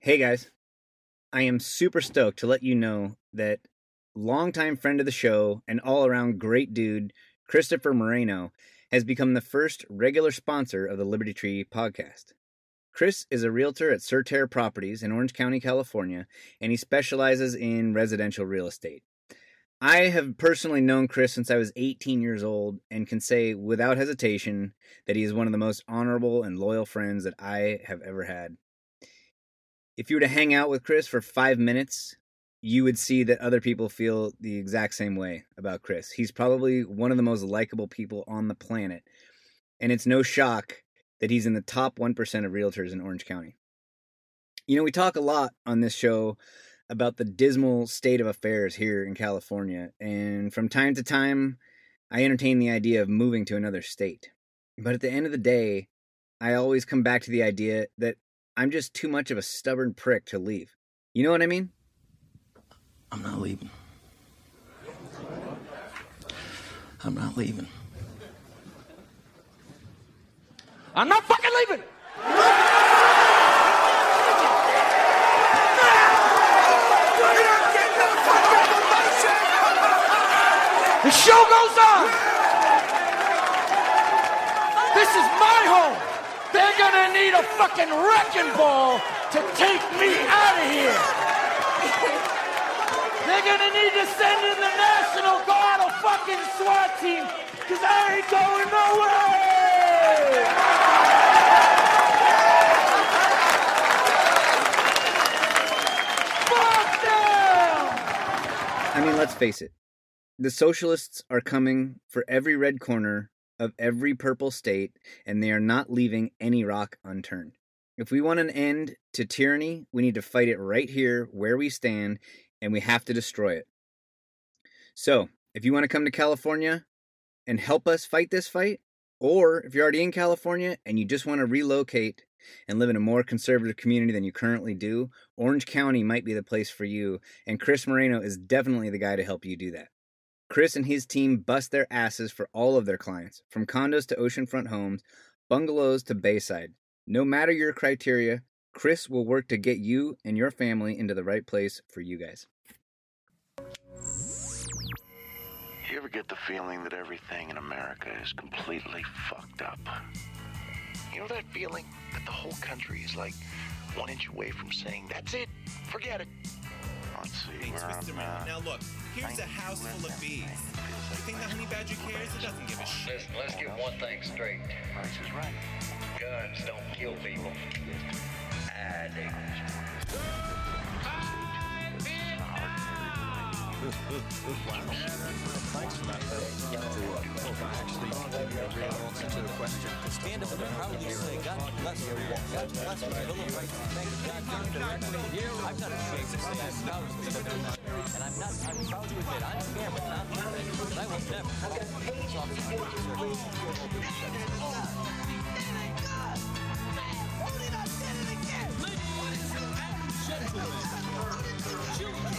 Hey guys, I am super stoked to let you know that longtime friend of the show and all around great dude, Christopher Moreno, has become the first regular sponsor of the Liberty Tree podcast. Chris is a realtor at Surterre Properties in Orange County, California, and he specializes in residential real estate. I have personally known Chris since I was 18 years old and can say without hesitation that he is one of the most honorable and loyal friends that I have ever had. If you were to hang out with Chris for five minutes, you would see that other people feel the exact same way about Chris. He's probably one of the most likable people on the planet. And it's no shock that he's in the top 1% of realtors in Orange County. You know, we talk a lot on this show about the dismal state of affairs here in California, and from time to time, I entertain the idea of moving to another state. But at the end of the day, I always come back to the idea that I'm just too much of a stubborn prick to leave. You know what I mean? I'm not leaving. I'm not leaving. I'm not fucking leaving. The show goes on. This is my home. They're gonna need a fucking wrecking ball to take me out of here. They're gonna need to send in the National Guard or fucking SWAT team, cause I ain't going nowhere. I mean, let's face it. The socialists are coming for every red corner of every purple state, and they are not leaving any rock unturned. If we want an end to tyranny, we need to fight it right here where we stand, and we have to destroy it. So, if you want to come to California and help us fight this fight, or if you're already in California and you just want to relocate and live in a more conservative community than you currently do, Orange County might be the place for you, and Chris Moreno is definitely the guy to help you do that. Chris and his team bust their asses for all of their clients, from condos to oceanfront homes, bungalows to Bayside. No matter your criteria, Chris will work to get you and your family into the right place for you guys. You ever get the feeling that everything in America is completely fucked up? You know that feeling that the whole country is like one inch away from saying, that's it, forget it. Let's see, Thanks, Mr. I'm at. Now look, here's a house full of bees. You think the honey badger cares? It doesn't give a shit. Listen, let's get one thing straight. Price is right. Guns don't kill people. I do. Thanks for that, Bill. Actually, really answer to the question. Stand up and proudly say, God bless you. God bless you. Thank God directly. I'm not ashamed to say I'm proud to. And I'm not, I'm proud to admit, I'm not. But I will never. I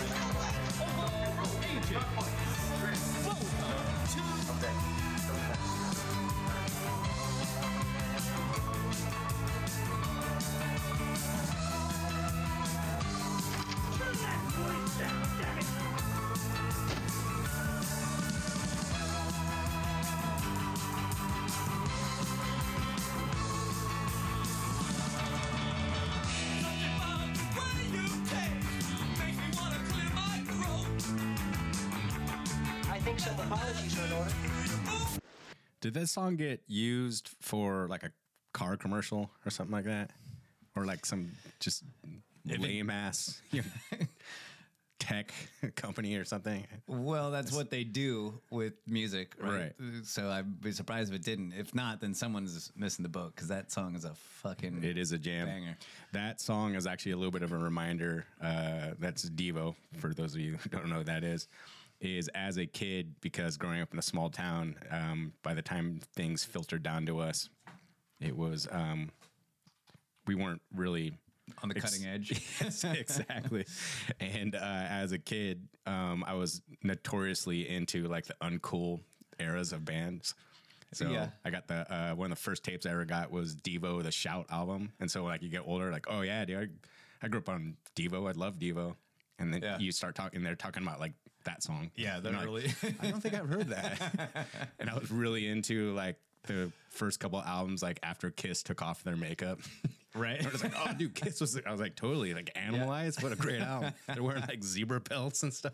Did this song get used for like a car commercial or something like that? Or like some just lame ass tech company or something? Well, that's what they do with music, right? Right. So I'd be surprised if it didn't. If not, then someone's missing the boat because that song is a fucking. It is a jam. Banger. That song is actually a little bit of a reminder. Uh, that's Devo, for those of you who don't know who that is. Is as a kid, because growing up in a small town, um, by the time things filtered down to us, it was, um, we weren't really On the cutting edge. yes, exactly. And uh, as a kid, um, I was notoriously into like the uncool eras of bands. So Yeah. I got the uh, one of the first tapes I ever got was Devo the Shout album, and so like you get older, like oh yeah, dude, I, I grew up on Devo. I love Devo, and then Yeah. you start talking. They're talking about like that song. Yeah, And they're I'm like, really- I don't think I've heard that. and I was really into like the first couple albums, like after Kiss took off their makeup. Right. I was like, oh, dude, Kiss was. I was like, totally like animalized. What a great album. They're wearing like zebra pelts and stuff.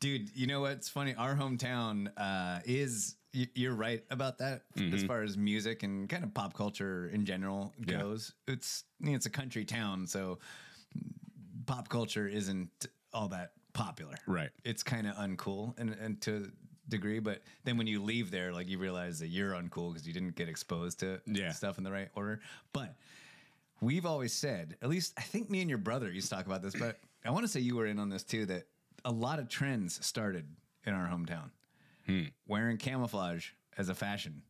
Dude, you know what's funny? Our hometown uh, is. You're right about that as far as music and kind of pop culture in general Yeah. goes. It's I mean, it's a country town, so pop culture isn't all that popular. Right. It's kind of uncool and, and to a degree, but then when you leave there, like you realize that you're uncool because you didn't get exposed to Yeah. stuff in the right order. But we've always said, at least I think me and your brother used to talk about this, but I want to say you were in on this too, that a lot of trends started in our hometown. Hmm. Wearing camouflage as a fashion.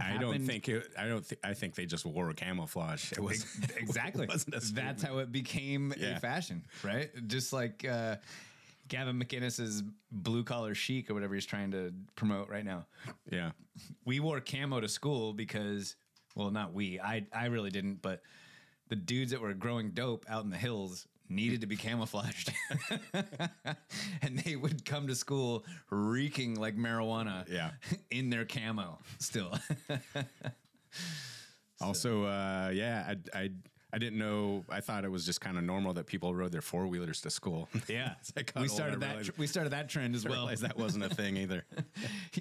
I don't think it. I don't. Th- I think they just wore camouflage. It was exactly. it wasn't a That's how it became Yeah. a fashion, right? Just like uh, Gavin McInnes's blue collar chic or whatever he's trying to promote right now. Yeah. We wore camo to school because, well, not we. I I really didn't, but the dudes that were growing dope out in the hills needed to be camouflaged, and they would come to school reeking like marijuana. Yeah. in their camo still. Also, uh, yeah, I, I I didn't know. I thought it was just kind of normal that people rode their four wheelers to school. Yeah, got we started that. realized- tr- we started that trend as well. that wasn't a thing either.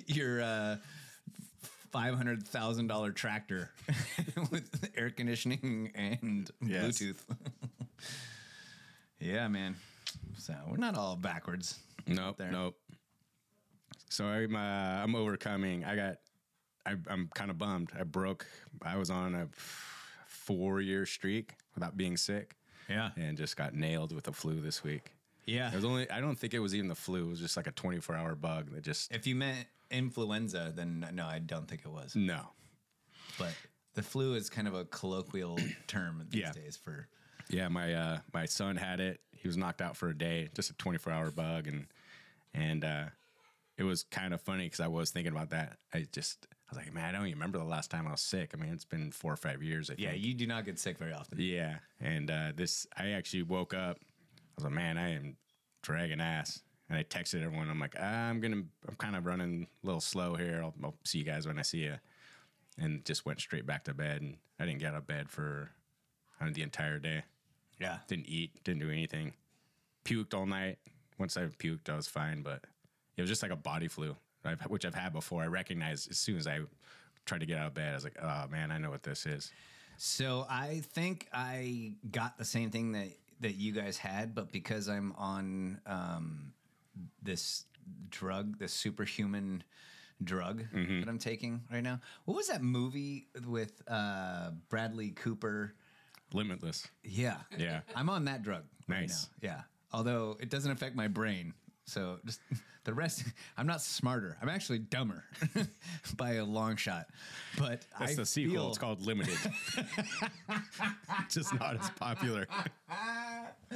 Your uh, five hundred thousand dollar tractor with air conditioning and Yes. Bluetooth. Yeah, man. So we're not all backwards. Nope, there. nope. So I'm uh, I'm overcoming. I got. I, I'm kind of bummed. I broke. I was on a four year streak without being sick. Yeah. and just got nailed with the flu this week. Yeah. It was only. I don't think it was even the flu. It was just like a 24 hour bug that just. If you meant influenza, then no, I don't think it was. No. But the flu is kind of a colloquial term these Yeah. days for. Yeah, my uh, my son had it. He was knocked out for a day, just a 24 hour bug, and and uh, it was kind of funny because I was thinking about that. I just I was like, man, I don't even remember the last time I was sick. I mean, it's been four or five years. I Yeah, think. you do not get sick very often. Yeah, and uh, this I actually woke up. I was like, man, I am dragging ass. And I texted everyone. I'm like, I'm gonna, I'm kind of running a little slow here. I'll, I'll see you guys when I see you. And just went straight back to bed. And I didn't get out of bed for I mean, the entire day. Yeah. Didn't eat. Didn't do anything. Puked all night. Once I puked, I was fine. But it was just like a body flu, which I've had before. I recognized as soon as I tried to get out of bed. I was like, oh man, I know what this is. So I think I got the same thing that that you guys had, but because I'm on um, this drug, this superhuman drug Mm-hmm. that I'm taking right now. What was that movie with uh, Bradley Cooper? Limitless. Yeah, Yeah. I'm on that drug. right Nice. now. Yeah. Although it doesn't affect my brain. So just the rest, I'm not smarter. I'm actually dumber by a long shot. But That's I the sequel. feel- It's called Limited. Just not as popular.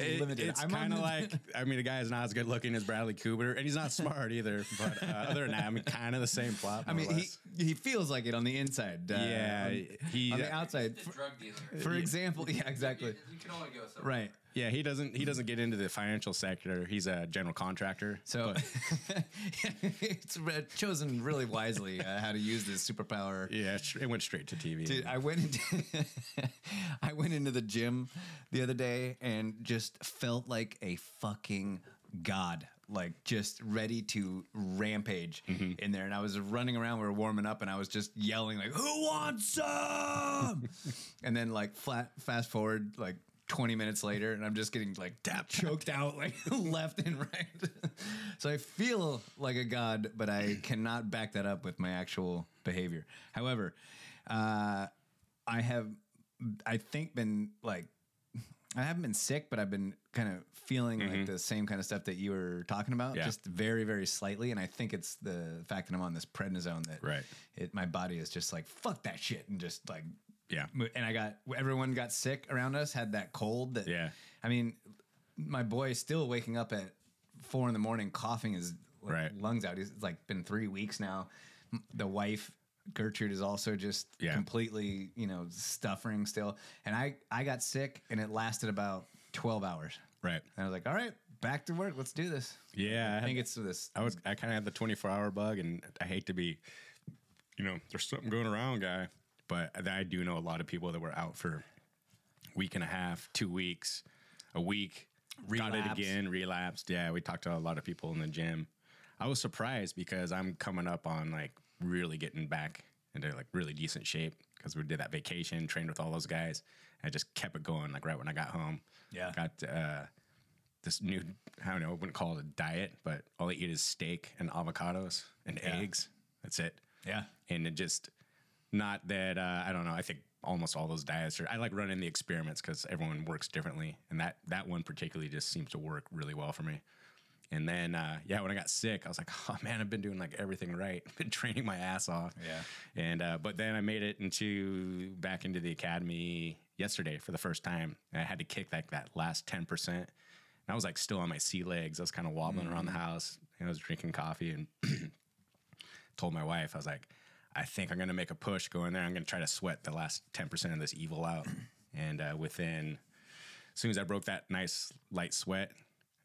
It- Limited. it's I'm kind of like I mean, the guy is not as good looking as Bradley Cooper, and he's not smart either. But uh, other than that, I mean, kind of the same plot. I mean, or he, less. he feels like it on the inside. Uh, Yeah, on, he- on the outside. For, drug dealer. for example, yeah, exactly. You can only go so Right. Yeah, he doesn't he doesn't get into the financial sector. He's a general contractor. So it's chosen really wisely uh, how to use this superpower. yeah, it it went straight to TV. Dude, I went into I went into the gym the other day and just felt like a fucking god, like just ready to rampage in there. And I was running around, we were warming up, and I was just yelling like, "Who wants some?" and then like flat fast forward like. 20 minutes later, and I'm just getting like tap choked out like left and right. so I feel like a god, but I cannot back that up with my actual behavior. However, uh, I have, I think, been like, I haven't been sick, but I've been kind of feeling like the same kind of stuff that you were talking about, Yeah. just very, very slightly. And I think it's the fact that I'm on this prednisone that Right. it, my body is just like fuck that shit and just like Yeah. And I got everyone got sick around us, had that cold. That Yeah. I mean, my boy is still waking up at four in the morning, coughing his Right. lungs out. He's it's like been three weeks now. The wife Gertrude is also just Yeah. completely, you know, stuffing still. And I, I got sick and it lasted about 12 hours. Right. And I was like, all right, back to work. Let's do this. Yeah, I think had- it's this. I was I kind of had the 24 hour bug, and I hate to be, you know, there's something going around, guy. But I do know a lot of people that were out for a week and a half, two weeks, a week, got it again, relapsed. Yeah, we talked to a lot of people in the gym. I was surprised because I'm coming up on like really getting back into like really decent shape because we did that vacation, trained with all those guys. I just kept it going like right when I got home. Yeah. got uh, this new I don't know, I wouldn't call it a diet, but all I eat is steak and avocados and Yeah. eggs. That's it. Yeah. And it just not that uh, I don't know. I think almost all those diets are. I like running the experiments because everyone works differently, and that that one particularly just seems to work really well for me. And then uh, yeah, when I got sick, I was like, oh man, I've been doing like everything right. been training my ass off. Yeah. And uh, but then I made it into back into the academy yesterday for the first time. And I had to kick like that last ten percent. And I was like still on my sea legs. I was kind of wobbling around the house. And I was drinking coffee and told my wife, I was like, I think I'm going to make a push, go in there. I'm going to try to sweat the last 10% of this evil out. And uh, within, as soon as I broke that nice light sweat,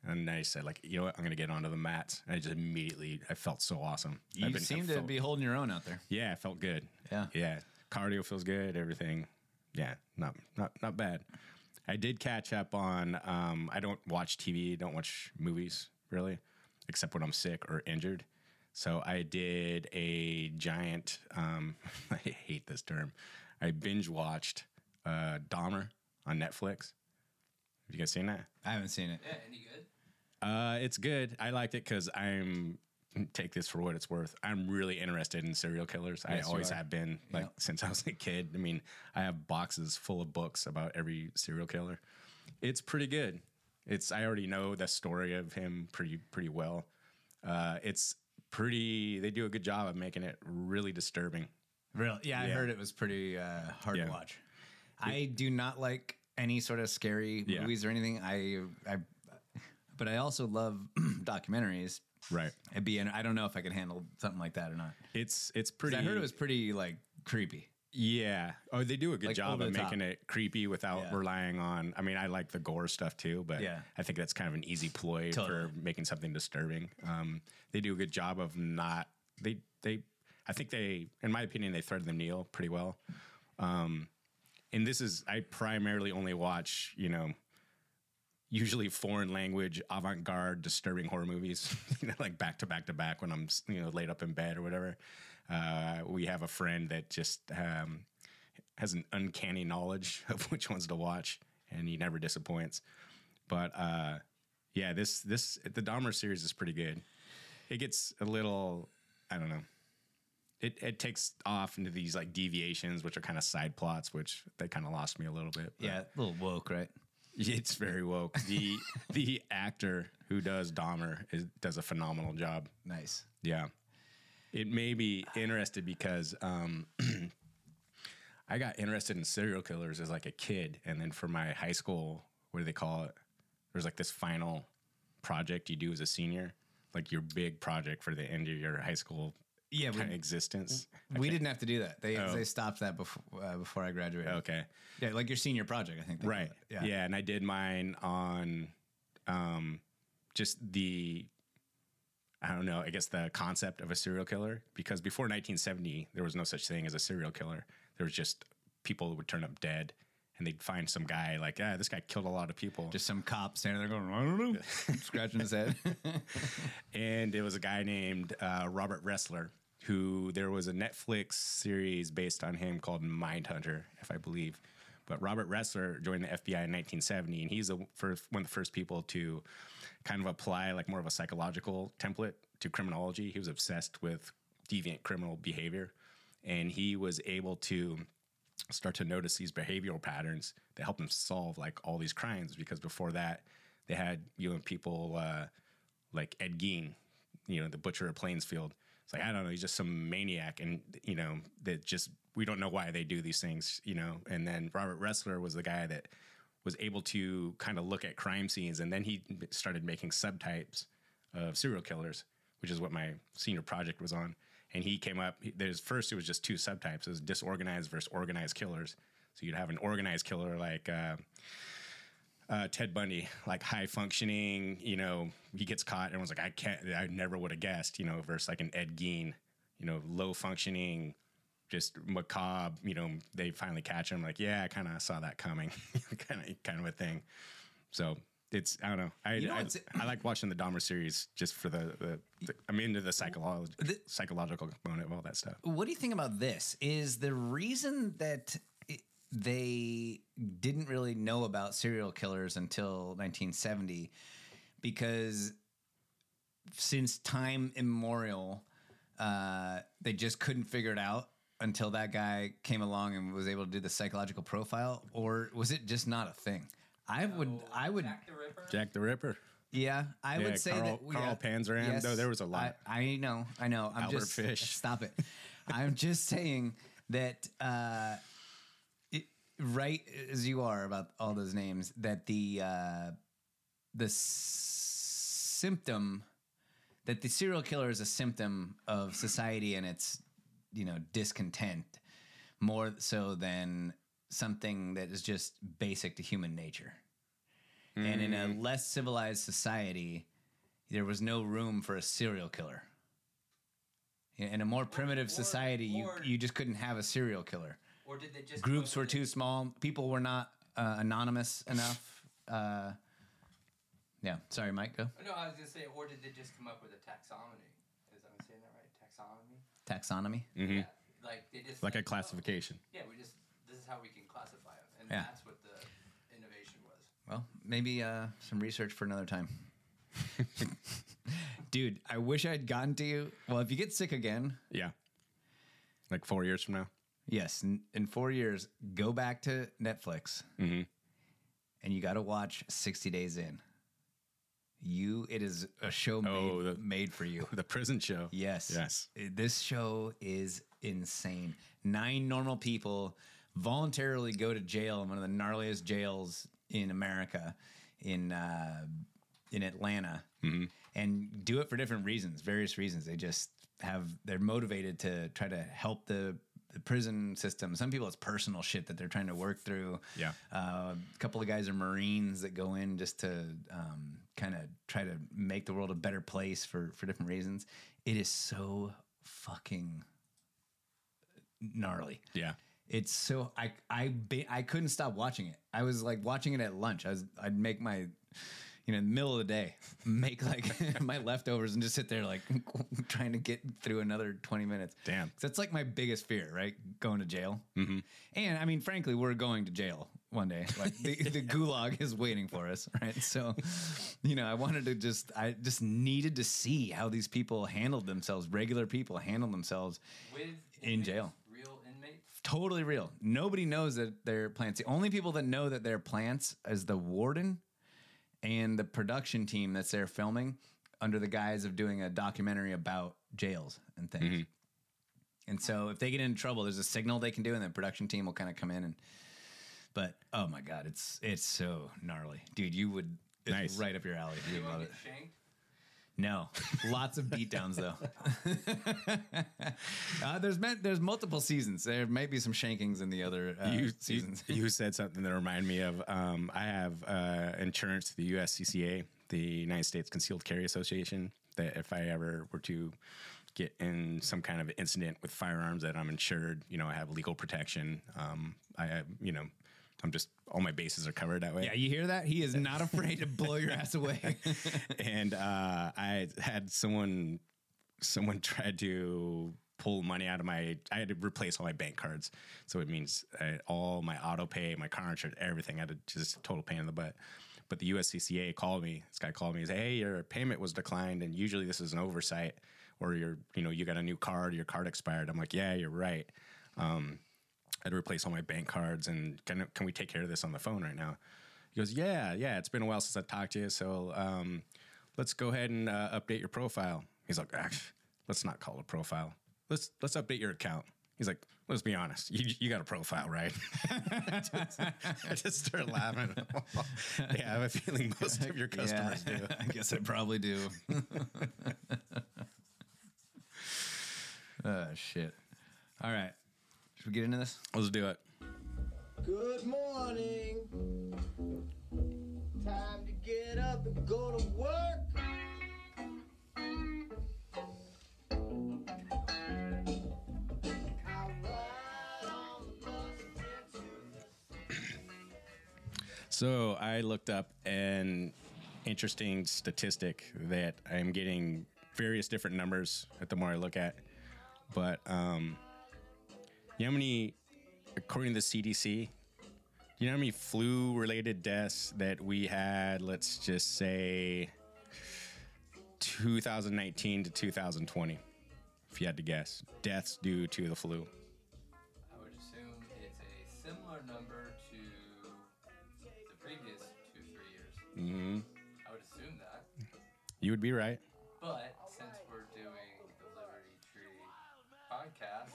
and I said, like, you know what, I'm going to get onto the mats. And I just immediately, I felt so awesome. You I've been- seem to felt- be holding your own out there. yeah, I felt good. Yeah. Yeah. Cardio feels good, everything. Yeah, not not not bad. I did catch up on um I don't watch TV, don't watch movies really, except when I'm sick or injured. So I did a giant um I hate this term. I binge watched uh Dahmer on Netflix. Have you guys seen that? I haven't seen it. Yeah, any good? Uh, it's good. I liked it because I'm take this for what it's worth. I'm really interested in serial killers. I Yes, you always have been, like Yeah. since I was a kid. I mean, I have boxes full of books about every serial killer. It's pretty good. It's I already know the story of him pretty pretty well. Uh, it's pretty. They do a good job of making it really disturbing. Really? Yeah, I heard it was pretty uh, hard Yeah. to watch. I do not like any sort of scary Yeah. movies or anything. I, I, but I also love documentaries. Right. It'd be, I don't know if I could handle something like that or not. It's it's pretty. I heard it was pretty like creepy. Yeah. Oh, they do a good Like, job of top. making it creepy without Yeah. relying on. I mean, I like the gore stuff too, but Yeah. I think that's kind of an easy ploy Totally. for making something disturbing. Um, they do a good job of not. They they. I think they, in my opinion, they thread the needle pretty well. Um, and this is I primarily only watch you know. Usually foreign language, avant-garde, disturbing horror movies, you know, like back to back to back when I'm, you know, laid up in bed or whatever. Uh, we have a friend that just um, has an uncanny knowledge of which ones to watch, and he never disappoints. But uh, yeah, this this the Dahmer series is pretty good. It gets a little, I don't know. It it takes off into these like deviations, which are kind of side plots, which they kind of lost me a little bit. but- Yeah, a little woke, right? it's very woke. The the actor who does Dahmer is, does a phenomenal job. Nice. Yeah. It made me interested because um, I got interested in serial killers as like a kid. And then for my high school, what do they call it? There's like this final project you do as a senior, like your big project for the end of your high school Yeah, we- of existence. We didn't have to do that. They Oh. they stopped that before uh, before I graduated. Okay. Yeah, like your senior project, I think. Right. Yeah. yeah. And I did mine on um, just the, I don't know, I guess the concept of a serial killer. Because before 1970, there was no such thing as a serial killer. There was just people who would turn up dead and they'd find some guy like, ah, this guy killed a lot of people. Just some cop standing there going, I don't know, scratching his head. and it was a guy named uh, Robert Ressler, who there was a Netflix series based on him called Mindhunter, if I believe. But Robert Ressler joined the FBI in 1970, and he's the first, one of the first people to kind of apply like more of a psychological template to criminology. He was obsessed with deviant criminal behavior, and he was able to start to notice these behavioral patterns that helped him solve like all these crimes. Because before that, they had you know people uh, like Ed Gein, you know, the butcher of Plainsfield. It's like I don't know, he's just some maniac, and you know that just we don't know why they do these things, you know. And then Robert Ressler was the guy that was able to kind of look at crime scenes, and then he started making subtypes of serial killers, which is what my senior project was on. and he came up. There's first it was just two subtypes. It was disorganized versus organized killers. So you'd have an organized killer like. Uh, uh, Ted Bundy, like high functioning, you know, he gets caught. Everyone's like, I can't, I never would have guessed, you know, versus like an Ed Gein, you know, low functioning, just macabre, you know, they finally catch him. Like, yeah, I kind of saw that coming, kind of, kind of a thing. So it's, I don't know. I, You know, I, I like watching the Dahmer series just for the, the, the I'm into the psychological, psychological component of all that stuff. What do you think about this? Is the reason that it, they didn't really know about serial killers until 1970 because since time immemorial, uh, they just couldn't figure it out until that guy came along and was able to do the psychological profile, or was it just not a thing? I would, I would, Jack the Ripper. Jack the Ripper. yeah, I Yeah, would say Carl- that Carl yeah, Panzram, though there was a lot. I, I know, I know. I'm Albert just Fish. stop it. I'm just saying that uh, it, right as you are about all those names, that the uh, the s- symptom that the serial killer is a symptom of society and its you know discontent more so than something that is just basic to human nature. And in a Mm. less civilized society, there was no room for a serial killer. In a more primitive society, you, or- you just couldn't have a serial killer. Or did they just Groups were too small. People were not uh, anonymous enough. Uh, yeah, sorry, Mike. Go. No, I was gonna say, or did they just come up with a taxonomy? Is I'm saying that right? Taxonomy. Taxonomy. Mm-hmm. Yeah, like they just Like a oh, classification. yeah, we just this is how we can classify them, and Yeah. that's what the innovation was. Well, maybe uh, some research for another time. Dude, I wish I'd gotten to you. Well, if you get sick again, Yeah. Like four years from now. yes, in, in four years, go back to Netflix Mhm. and you got to watch 60 Days In. You, it is a show made, Oh, the- made for you. The prison show. Yes. Yes. This show is insane. Nine normal people voluntarily go to jail in one of the gnarliest jails in America, in uh, in Atlanta, and do it for different reasons, various reasons. They just have they're motivated to try to help the. The prison system. Some people, it's personal shit that they're trying to work through. Yeah. Uh, a couple of guys are Marines that go in just to um, kind of try to make the world a better place for for different reasons. It is so fucking gnarly. Yeah. It's so I I I couldn't stop watching it. I was like watching it at lunch. I was I'd make my you know in the middle of the day make like my leftovers and just sit there like trying to get through another 20 minutes. Damn. That's like my biggest fear, right? Going to jail. Mm-hmm. And I mean, frankly, we're going to jail one day. Like the, the gulag is waiting for us, right? So, you know, I wanted to just, I just needed to see how these people handled themselves. Regular people handled themselves With in jail. real inmates. Totally real. Nobody knows that they're plants. The only people that know that they're plants is the warden and the production team that's there filming under the guise of doing a documentary about jails and things. Mm-hmm. And so if they get into trouble, there's a signal they can do, and the production team will kind of come in and. But oh my god, it's it's so gnarly, dude. You would it's Nice. right up your alley. You would love it. shanked? No, lots of beatdowns though. uh, there's met, there's multiple seasons. There might be some shankings in the other uh, you, seasons. You, you said something that reminded me of. Um, I have uh, insurance to the USCCA, the United States Concealed Carry Association. That if I ever were to get in some kind of incident with firearms, that I'm insured. You know, I have legal protection. Um, I have, you know, I'm just all my bases are covered that way. yeah, you hear that? He is not afraid to blow your ass away. and uh, I had someone someone tried to pull money out of my I had to replace all my bank cards. So it means uh, all my auto pay, my car insurance, everything. I had to just a total pain in the butt. But the USCCA called me. This guy called me and said, Hey, your payment was declined and usually this is an oversight or you're you know, you got a new card, your card expired. I'm like, Yeah, you're right. Um, I had to replace all my bank cards and can, can we take care of this on the phone right now? He goes, yeah, yeah, it's been a while since I talked to you. So um, let's go ahead and uh, update your profile. He's like, ah, let's not call it a profile. Let's, let's update your account. He's like, let's be honest. You, you got a profile, right? I, just, I just started laughing. yeah, I have a feeling most of your customers Yeah, do. I guess I probably do. Oh shit. All right. Should we get into this? Let's do it. Good morning. Time to get up and go to work. So I looked up an interesting statistic that I'm getting various different numbers at the more I look at. But um, you know how many, according to the CDC, you know how many flu related deaths that we had, let's just say 2019 to 2020, if you had to guess, deaths due to the flu? I would assume it's a similar number to the previous two, three years. Mm-hmm. I would assume that. You would be right. But since we're doing the Liberty Tree podcast,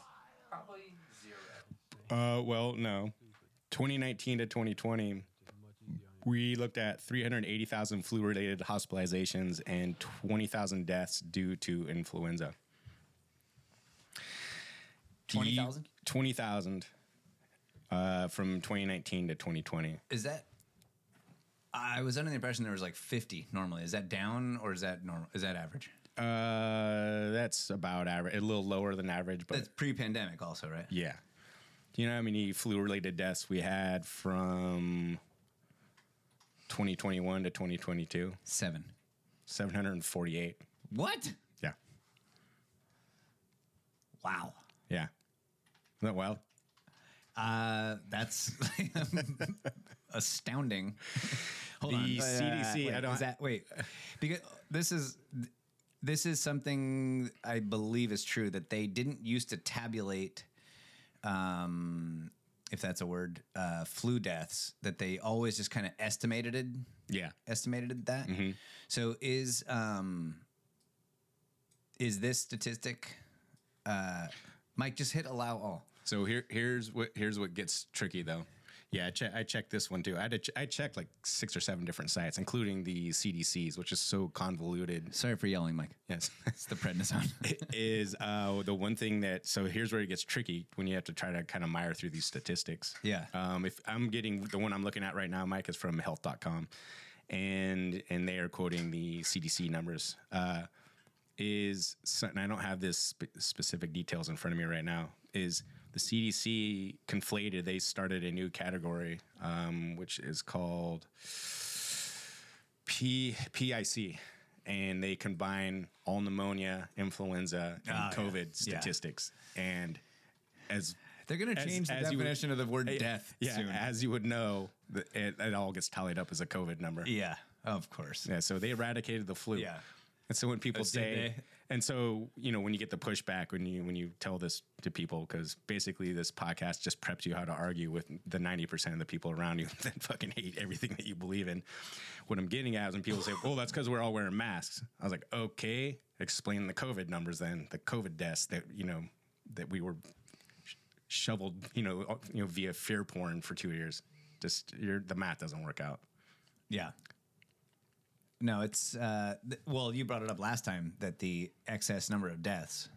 probably. Uh, well, no. 2019 to 2020, we looked at 380,000 flu-related hospitalizations and 20,000 deaths due to influenza. 20,000? 20,000 uh, from 2019 to 2020. Is that? I was under the impression there was like 50 normally. Is that down or is that normal? Is that average? Uh, that's about average, a little lower than average, but That's pre-pandemic, also, right? yeah. Do you know how many flu-related deaths we had from 2021 to 2022? Seven. 748. What? Yeah. Wow. Yeah. Isn't that wild? Uh, that's astounding. Hold The on. CDC wait, I don't- that wait because this is this is something I believe is true that they didn't used to tabulate, um, if that's a word, uh, flu deaths. That they always just kind of estimated it. Yeah. estimated that. Mm-hmm. So is um is this statistic? Uh, Mike, just hit allow all. So here, here's what here's what gets tricky though. Yeah, I, che- I checked this one too. I had ch- I checked like six or seven different sites, including the CDC's, which is so convoluted. Sorry for yelling, Mike. Yes, it's the prednisone. is uh, the one thing that. So here's where it gets tricky when you have to try to kind of mire through these statistics. Yeah. Um, if I'm getting the one I'm looking at right now, Mike is from Health.com, and and they are quoting the CDC numbers. Uh, is and I don't have this spe- specific details in front of me right now. Is the CDC conflated? They started a new category, um, which is called P PIC, and they combine all pneumonia, influenza, and Ah. COVID Yeah. statistics. And as They're going to as- change the as you would- definition of the word Eh, death Yeah, soon. as you would know, it, it all gets tallied up as a COVID number. Yeah, of course. Yeah, so they eradicated the flu. Yeah. And so when people say? And so you know when you get the pushback when you when you tell this to people, because basically this podcast just preps you how to argue with the ninety percent of the people around you that fucking hate everything that you believe in. What I'm getting at is when people say, "Oh, that's because we're all wearing masks," I was like, "Okay, explain the COVID numbers then, the COVID deaths that you know that we were sh- shoveled, you know, you know, via fear porn for two years. Just the math doesn't work out." Yeah. No, it's uh, th- well, you brought it up last time that the excess number of deaths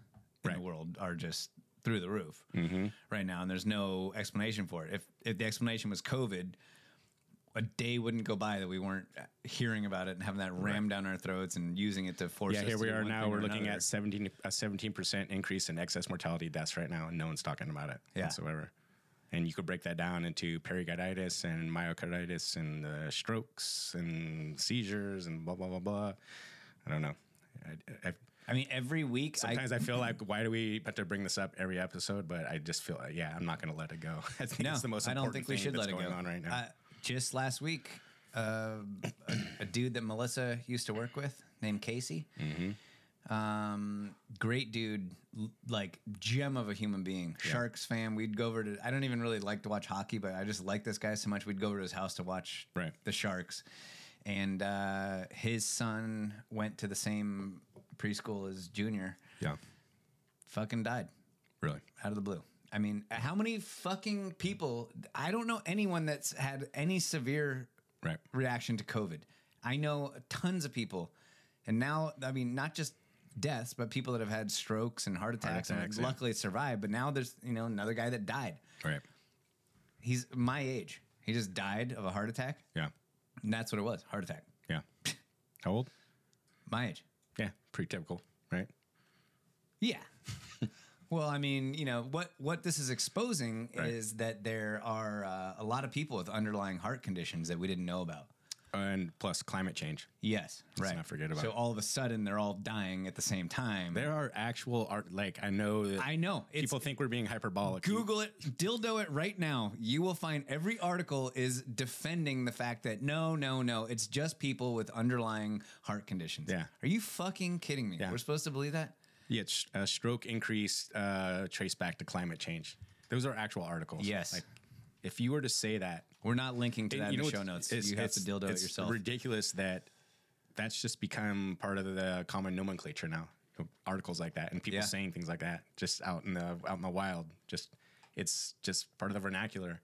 in the world are just through the roof right now, and there's no explanation for it. If if the explanation was COVID, a day wouldn't go by that we weren't hearing about it and having that rammed down our throats and using it to force. yeah, us here to we do are one now. thing We're looking another. at 17 a 17 percent increase in excess mortality deaths right now, and no one's talking about it Yeah. whatsoever. And you could break that down into pericarditis and myocarditis and uh, strokes and seizures and blah blah blah blah. I don't know. I, I, I mean, every week. sometimes I, feel like why do we have to bring this up every episode? But I just feel like yeah, I'm not going to let it go. I think no, it's the most I don't think we should let it go on right now. Uh, just last week, uh, a, a dude that Melissa used to work with named Casey. Mm-hmm. Um, great dude, l- like gem of a human being. Sharks fan. We'd go over to. I don't even really like to watch hockey, but I just like this guy so much. We'd go over to his house to watch Right. the Sharks. And uh, his son went to the same preschool as Junior. yeah, Fucking died really. out of the blue. I mean, how many fucking people? I don't know anyone that's had any severe Right. reaction to COVID. I know tons of people, and now I mean, not just deaths, but people that have had strokes and heart attacks, attacks, and yeah. luckily survived. But now there's you know another guy that died. Right. He's my age. He just died of a heart attack. Yeah. And that's what it was, heart attack. Yeah. How old? My age. Yeah. Pretty typical, right? Yeah. well, I mean, you know what what this is exposing Right. is that there are uh, a lot of people with underlying heart conditions that we didn't know about. And plus climate change. Yes, Let's right. not forget about So it. all of a sudden they're all dying at the same time. There are actual art. Like I know that I know it's, people think we're being hyperbolic. Google it, dildo it right now. You will find every article is defending the fact that no, no, no, it's just people with underlying heart conditions. Yeah. Are you fucking kidding me? Yeah. We're supposed to believe that? Yeah, it's, uh, stroke increase uh, traced back to climate change. Those are actual articles. Yes. Like, if you were to say that, We're not linking to and that in the show notes. it's- you have to dildo it it's yourself. Ridiculous that that's just become part of the common nomenclature now. Articles like that and people Yeah. saying things like that just out in the out in the wild. Just it's just part of the vernacular.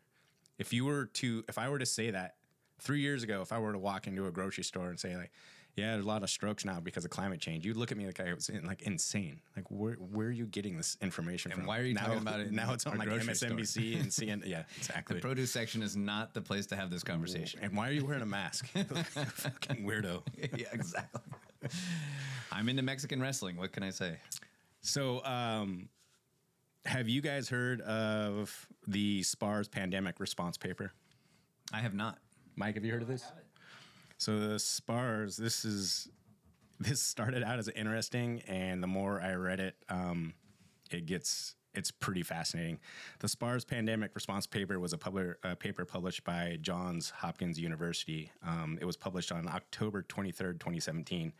If you were to, if I were to say that three years ago, if I were to walk into a grocery store and say like, "Yeah, there's a lot of strokes now because of climate change," you'd look at me like I was in, like insane. Like, where where are you getting this information from? And from? why are you now, talking about it now? It's on our like grocery store? MSNBC and CNN. Yeah, exactly. the produce section is not the place to have this conversation. And why are you wearing a mask? Fucking weirdo. yeah, exactly. I'm into Mexican wrestling. What can I say? So, um, have you guys heard of the SPARS pandemic response paper? I have not. Mike, have you heard of this? So the SPARS, this is this started out as interesting, and the more I read it, um, it gets it's pretty fascinating. The SPARS pandemic response paper was a, public, a paper published by Johns Hopkins University. Um, it was published on October 23rd, 2017,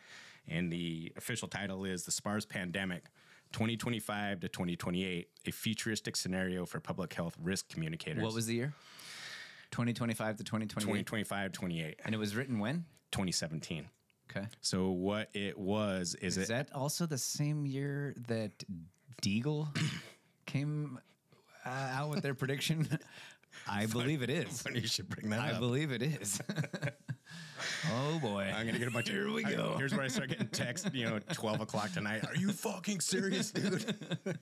and the official title is "The SPARS Pandemic." 2025 to 2028, a futuristic scenario for public health risk communicators. What was the year? 2025 to 2028. 2025 28? And it was written when? 2017. Okay. So what it was is, Is it that also the same year that Deagle came uh, out with their prediction? I believe it is. Funny you should bring that I up. believe it is. oh boy. I'm gonna get a bunch Here we I- go. here's where I start getting text. You know, 12 o'clock tonight. Are you fucking serious, dude?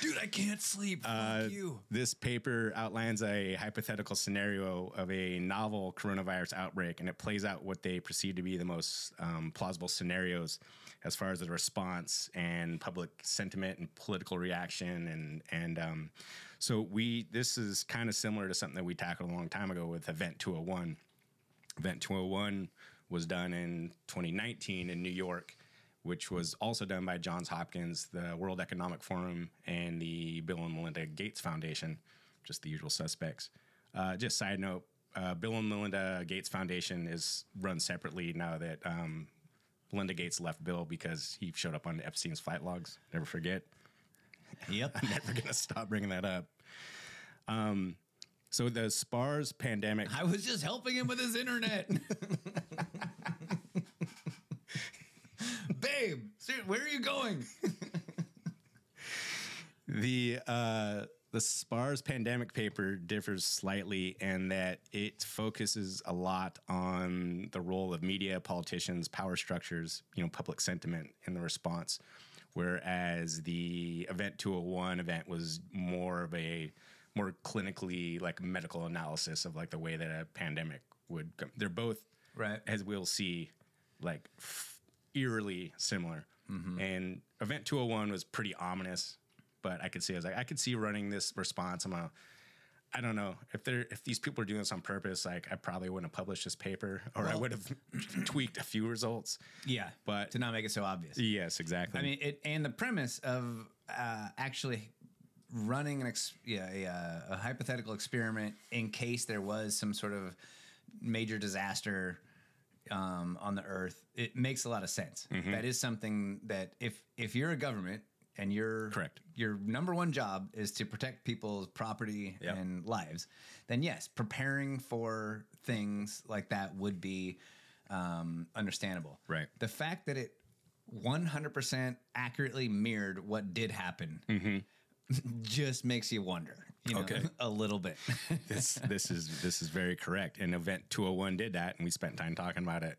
Dude, I can't sleep. Fuck Uh, you. This paper outlines a hypothetical scenario of a novel coronavirus outbreak, and it plays out what they perceive to be the most um, plausible scenarios as far as the response and public sentiment and political reaction. And and um, so we this is kind of similar to something that we tackled a long time ago with Event 201. Event 201 was done in 2019 in New York, which was also done by Johns Hopkins, the World Economic Forum, and the Bill and Melinda Gates Foundation, just the usual suspects. Uh, just side note, uh, Bill and Melinda Gates Foundation is run separately now that um, Melinda Gates left Bill because he showed up on Epstein's flight logs. Never forget. Yep. I'm never gonna stop bringing that up. Um, so the SPARS pandemic. I was just helping him with his internet. Babe, where are you going? The uh, the SPARS pandemic paper differs slightly in that it focuses a lot on the role of media, politicians, power structures, you know, public sentiment in the response. Whereas the Event 201 event was more of a more clinically like medical analysis of like the way that a pandemic would come. They're both Right. as we'll see, like f- eerily similar. And Event 201 was pretty ominous, but I could see I was like I could see running this response. I'm a I don't know if they're if these people are doing this on purpose. Like I probably wouldn't have published this paper, or I would have tweaked a few results. Yeah, but to not make it so obvious. Yes, exactly. I mean, it and the premise of uh, actually running an ex- yeah, a, uh, a hypothetical experiment in case there was some sort of major disaster um, on the Earth, it makes a lot of sense. Mhm. That is something that if if you're a government and your correct your number one job is to protect people's property Yep. and lives, then yes, preparing for things like that would be um, understandable. Right. The fact that it 100% accurately mirrored what did happen just makes you wonder. You know, Okay. a little bit. this this is this is very correct. And Event 201 did that, and we spent time talking about it.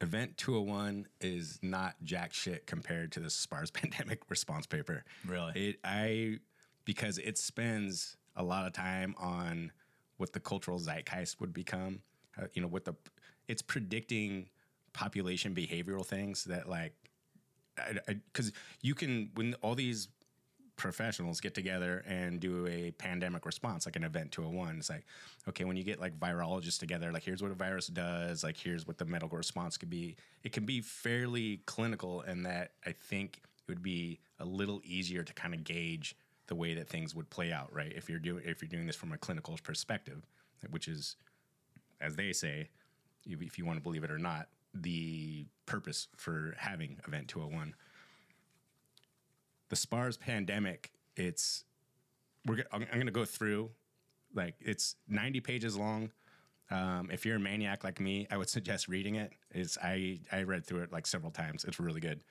Event 201 is not jack shit compared to the SPARS pandemic response paper. Really? It I because it spends a lot of time on what the cultural zeitgeist would become. Uh, you know, what the it's predicting population behavioral things that like because you can when all these professionals get together and do a pandemic response, like an event 201. It's like, okay, when you get like virologists together, like here's what a virus does, like here's what the medical response could be. It can be fairly clinical, and that I think it would be a little easier to kind of gauge the way that things would play out, right? If you're doing if you're doing this from a clinical perspective, which is, as they say, if if you want to believe it or not, the purpose for having event 201 the SPARS pandemic, it's we're I'm, I'm going to go through like it's 90 pages long. Um, if you're a maniac like me, I would suggest reading it. It's I I read through it like several times. It's really good.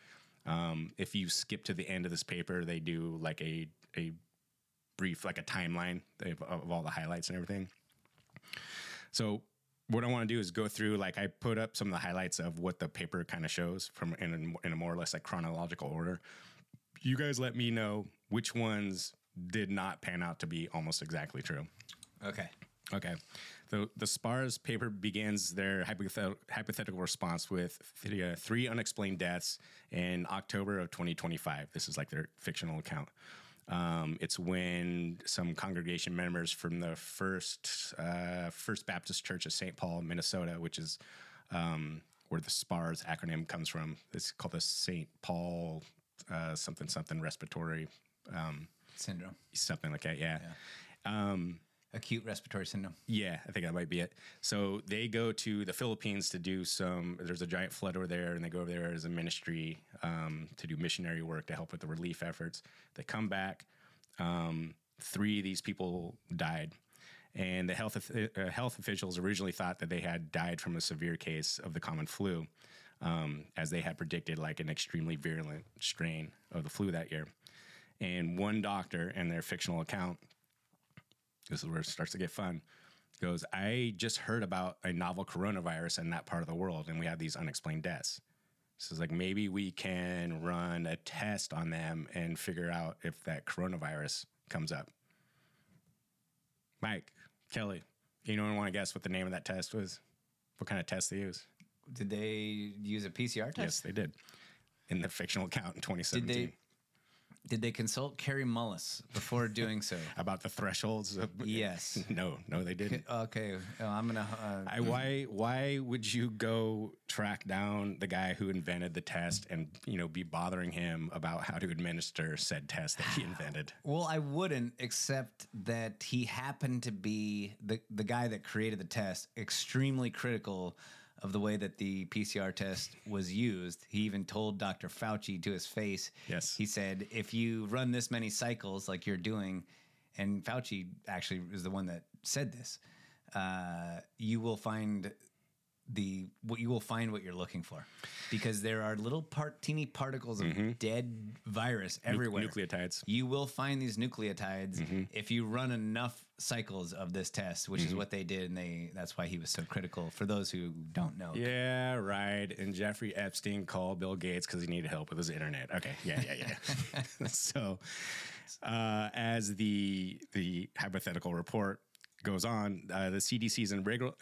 Um, if you skip to the end of this paper, they do like a a brief like a timeline of, of all the highlights and everything. So what I want to do is go through like I put up some of the highlights of what the paper kind of shows from in in a more or less like chronological order you guys let me know which ones did not pan out to be almost exactly true. Okay. Okay. So the SPARS paper begins their hypothet- hypothetical response with th- uh, three unexplained deaths in October of 2025. This is like their fictional account. Um, it's when some congregation members from the first uh, First Baptist Church of St. Paul, Minnesota, which is um, where the SPARS acronym comes from. It's called the St. Paul uh, something something respiratory um, syndrome, something like that. Yeah. Um, Acute respiratory syndrome. Yeah, I think that might be it. So they go to the Philippines to do some. There's a giant flood over there, and they go over there as a ministry um, to do missionary work to help with the relief efforts. They come back. Um, three of these people died, and the health uh, health officials originally thought that they had died from a severe case of the common flu um, as they had predicted, like an extremely virulent strain of the flu that year. And one doctor in their fictional account, this is where it starts to get fun, goes, I just heard about a novel coronavirus in that part of the world, and we have these unexplained deaths. So it's like maybe we can run a test on them and figure out if that coronavirus comes up. Mike, Kelly, you want to guess what the name of that test was? What kind of test they use? Did they use a PCR test? Yes, they did. In the fictional account in 2017. Did they? Did they consult Kary Mullis before doing so? About the thresholds? Of, yes. No, no, they didn't. okay, I'm gonna. Uh, I, why? Why would you go track down the guy who invented the test and you know be bothering him about how to administer said test that he invented? Well, I wouldn't, except that he happened to be the the guy that created the test, extremely critical of the way that the PCR test was used. He even told Dr. Fauci to his face. Yes. He said, if you run this many cycles like you're doing, and Fauci actually is the one that said this, uh, you will find the what you will find what you're looking for because there are little part teeny particles of Mm-hmm. dead virus everywhere nucleotides you will find these nucleotides Mm-hmm. if you run enough cycles of this test which is Mhm. what they did and they that's why he was so critical for those who don't know Yeah, right. And Jeffrey Epstein called Bill Gates because he needed help with his internet. Okay, yeah, yeah, yeah. so, uh, as the the hypothetical report goes on, uh, the CDC's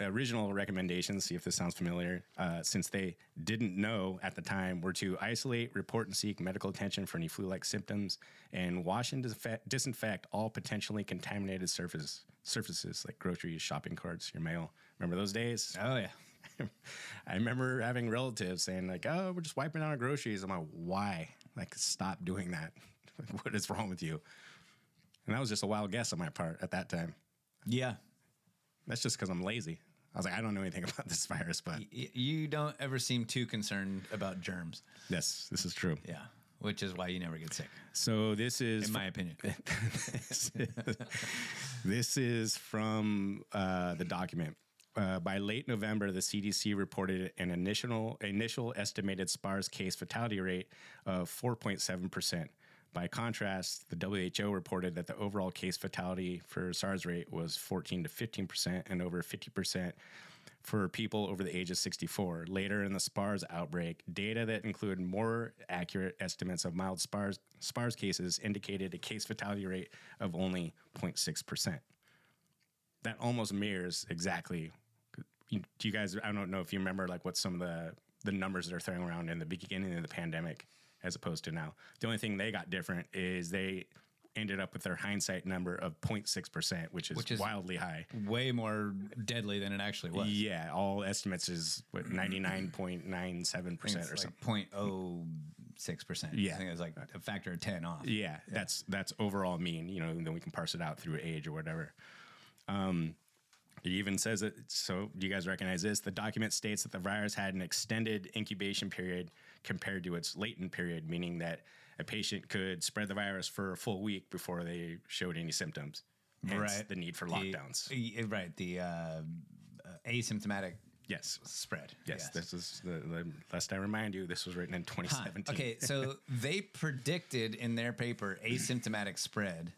original recommendations, see if this sounds familiar, uh, since they didn't know at the time, were to isolate, report, and seek medical attention for any flu-like symptoms, and wash and disinfect, disinfect all potentially contaminated surface surfaces like groceries, shopping carts, your mail. Remember those days? Oh yeah. I remember having relatives saying like, "Oh, we're just wiping down our groceries." I'm like, "Why? Like, stop doing that. what is wrong with you?" And that was just a wild guess on my part at that time. Yeah, that's just because I'm lazy. I was like, I don't know anything about this virus, but Y- you don't ever seem too concerned about germs yes, this is true. yeah which is why you never get sick So this is, in my opinion this, is this is from uh, the document. Uh, by late November, the CDC reported an initial initial estimated SPARS case fatality rate of 4.7 percent. By contrast, the WHO reported that the overall case fatality for SARS rate was 14 to 15 percent, and over 50 percent for people over the age of 64. Later in the SPARS outbreak, data that included more accurate estimates of mild SPARS, SPARS cases indicated a case fatality rate of only 0.6%. That almost mirrors exactly. Do you guys, I don't know if you remember like what some of the, the numbers that are throwing around in the beginning of the pandemic as opposed to now. The only thing they got different is they ended up with their hindsight number of 0.6%, which is, Which is wildly high. Way more deadly than it actually was. Yeah, all estimates is what 99.97% or something. like six percent. Yeah. I think it was like a factor of ten off. Yeah, that's that's overall mean. You know, and then we can parse it out through age or whatever. Um, it even says it. So, do you guys recognize this? The document states that the virus had an extended incubation period compared to its latent period, meaning that a patient could spread the virus for a full week before they showed any symptoms. Hence Right. The need for lockdowns. y- right. The uh, uh, asymptomatic yes spread. Yes, this is the, the lest I remind you, this was written in Huh. 2017. Okay, so they predicted in their paper asymptomatic spread.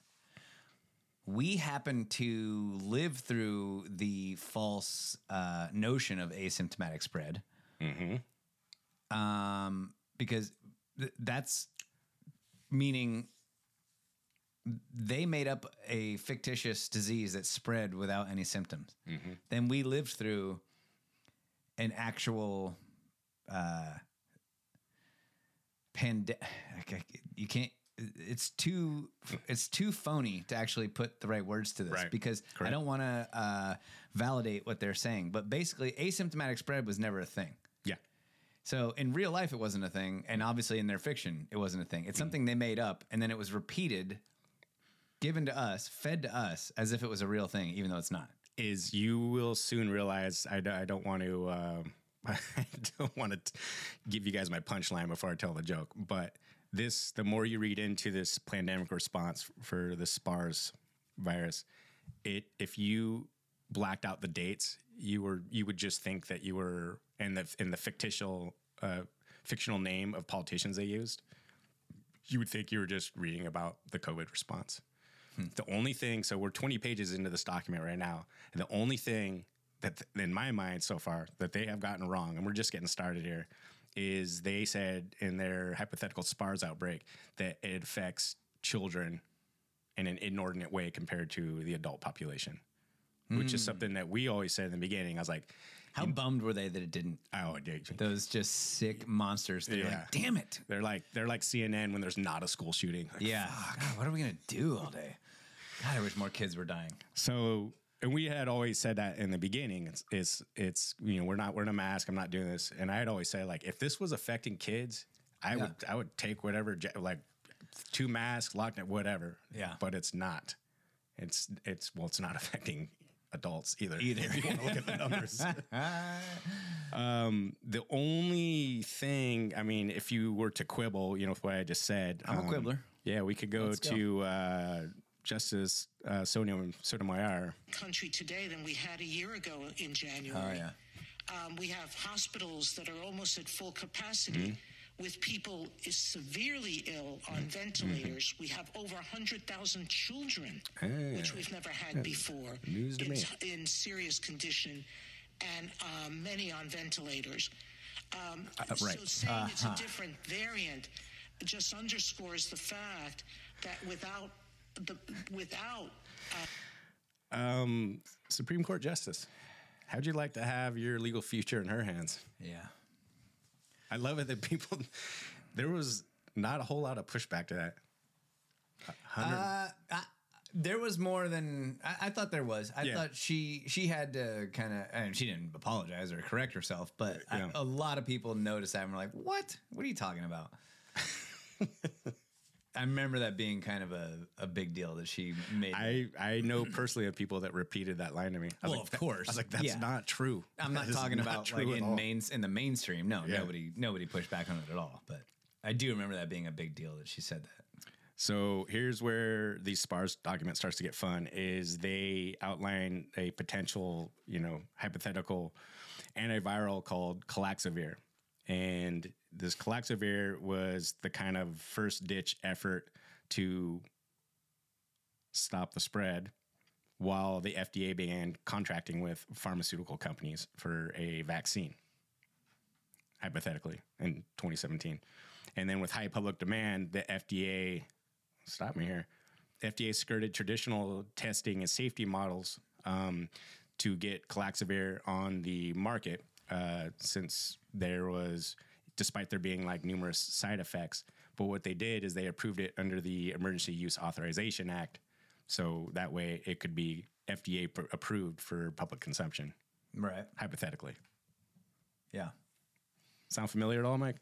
We happen to live through the false uh, notion of asymptomatic spread. Mm-hmm. Um, because th- that's meaning they made up a fictitious disease that spread without any symptoms. Mm-hmm. Then we lived through an actual uh, pand. You can't. It's too. It's too phony to actually put the right words to this Right. because I don't want to uh, validate what they're saying. But basically, asymptomatic spread was never a thing. Yeah. So in real life, it wasn't a thing, and obviously in their fiction, it wasn't a thing. It's something they made up, and then it was repeated, given to us, fed to us as if it was a real thing, even though it's not. is you will soon realize I, d- I don't want to um, I don't want to give you guys my punchline before I tell the joke, but this the more you read into this pandemic response for the SPARS virus, it if you blacked out the dates, you were you would just think that you were in the in the fictional uh, fictional name of politicians they used. You would think you were just reading about the COVID response. The only thing, so we're 20 pages into this document right now, and the only thing that, in my mind so far, that they have gotten wrong, and we're just getting started here, is they said in their hypothetical SPARS outbreak that it affects children in an inordinate way compared to the adult population, which is Mm. something that we always said in the beginning. I was like, How bummed were they that it didn't? Oh, dude. Those just sick monsters. They're like, damn it. They're like they're like CNN when there's not a school shooting. Like, Yeah. God, what are we gonna do all day? God, I wish more kids were dying. So, and we had always said that in the beginning. It's, it's, it's, you know, we're not wearing a mask. I'm not doing this. And I had always said, like, if this was affecting kids, I Yeah. would, I would take whatever, like, two masks, lockdown, whatever. Yeah. But it's not. It's, it's, well, it's not affecting adults either. Either. If you want to look at the numbers. um, the only thing, I mean, if you were to quibble, you know, with what I just said, I'm a um, quibbler. Yeah, we could go Let's go. to uh, Justice uh, Sonia Sotomayor. country today than we had a year ago in January. Oh, yeah. Um, we have hospitals that are almost at full capacity with people is severely ill on ventilators. We have over 100,000 children, which we've never had before, in, in serious condition, and um, many on ventilators. Um, Uh, right. So saying it's a Uh-huh. different variant just underscores the fact that without the without uh, Um, Supreme Court Justice. How'd you like to have your legal future in her hands? Yeah. I love it that people, there was not a whole lot of pushback to that. Uh, I, there was more than I, I thought there was. I Yeah. thought she she had to kind of, and she didn't apologize or correct herself, but Yeah. a lot of people noticed that and were like, "What? What are you talking about?" I remember that being kind of a, a big deal that she made. I, I know personally of people that repeated that line to me. I was well, like, of course. I was like, that's Yeah. not true. I'm not That talking about like in mains in the mainstream. No, Yeah. nobody nobody pushed back on it at all. But I do remember that being a big deal that she said that. So here's where the SPARS document starts to get fun is they outline a potential, you know, hypothetical antiviral called Calaxavir. And this Calaxavir was the kind of first ditch effort to stop the spread while the FDA began contracting with pharmaceutical companies for a vaccine, hypothetically, in 2017. And then with high public demand, the FDA, stop me here, FDA skirted traditional testing and safety models um, to get Calaxavir on the market uh, since there was, despite there being like numerous side effects. But what they did is they approved it under the Emergency Use Authorization Act. So that way it could be FDA pr- approved for public consumption, Right. hypothetically. Yeah. Sound familiar at all, Mike?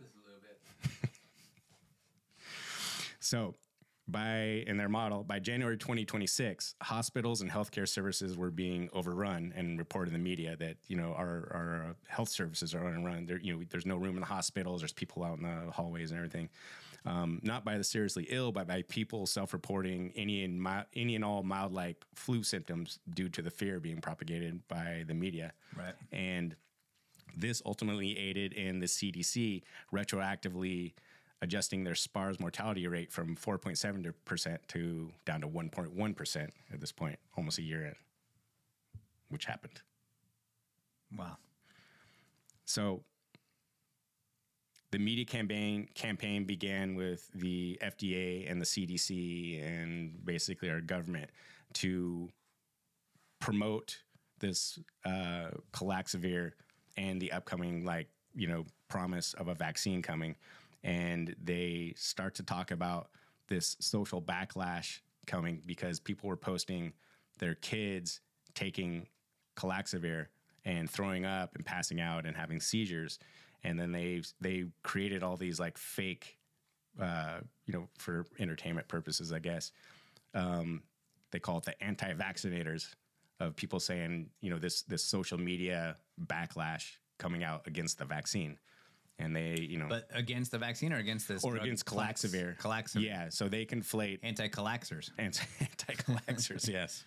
Just a little bit. So, by in their model, by January 2026, hospitals and healthcare services were being overrun and reported in the media that you know our our health services are overrun. There, you know, there's no room in the hospitals. There's people out in the hallways and everything. Um, not by the seriously ill, but by people self-reporting any and mi- any and all mild-like flu symptoms due to the fear being propagated by the media. Right. And this ultimately aided in the CDC retroactively adjusting their SPARS mortality rate from 4.7% to down to 1.1% at this point, almost a year in, which happened. Wow. So the media campaign campaign began with the FDA and the CDC and basically our government to promote this uh, Calaxavir and the upcoming like you know promise of a vaccine coming, and they start to talk about this social backlash coming because people were posting their kids taking Calaxavir and throwing up and passing out and having seizures, and then they they created all these like fake, uh, you know, for entertainment purposes, I guess. Um, they call it the anti-vaccinators of people saying, you know, this this social media backlash coming out against the vaccine, and they, you know, But against the vaccine or against this? or against Calaxavir. Calaxavir. Yeah, so they conflate Anti-calaxers. anti anti-calaxers. yes.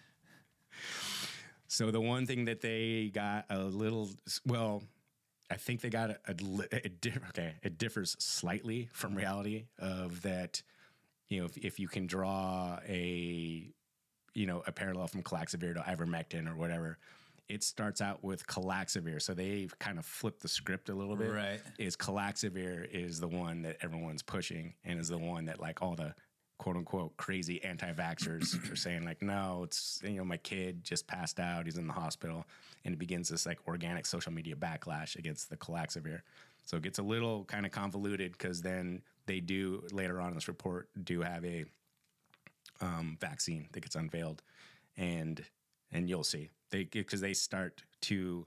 So the one thing that they got a little well, I think they got a, a, a okay, it differs slightly from reality of that. You know, if, if you can draw a you know a parallel from Calaxavir to ivermectin or whatever. It starts out with Calaxavir, so they've kind of flipped the script a little bit. Right. Is Calaxavir is the one that everyone's pushing, and is the one that like all the quote unquote crazy anti-vaxxers are saying like, no, it's you know my kid just passed out, he's in the hospital, and it begins this like organic social media backlash against the Calaxavir. So it gets a little kind of convoluted because then they do later on in this report do have a um, vaccine that gets unveiled, and and you'll see they because they start to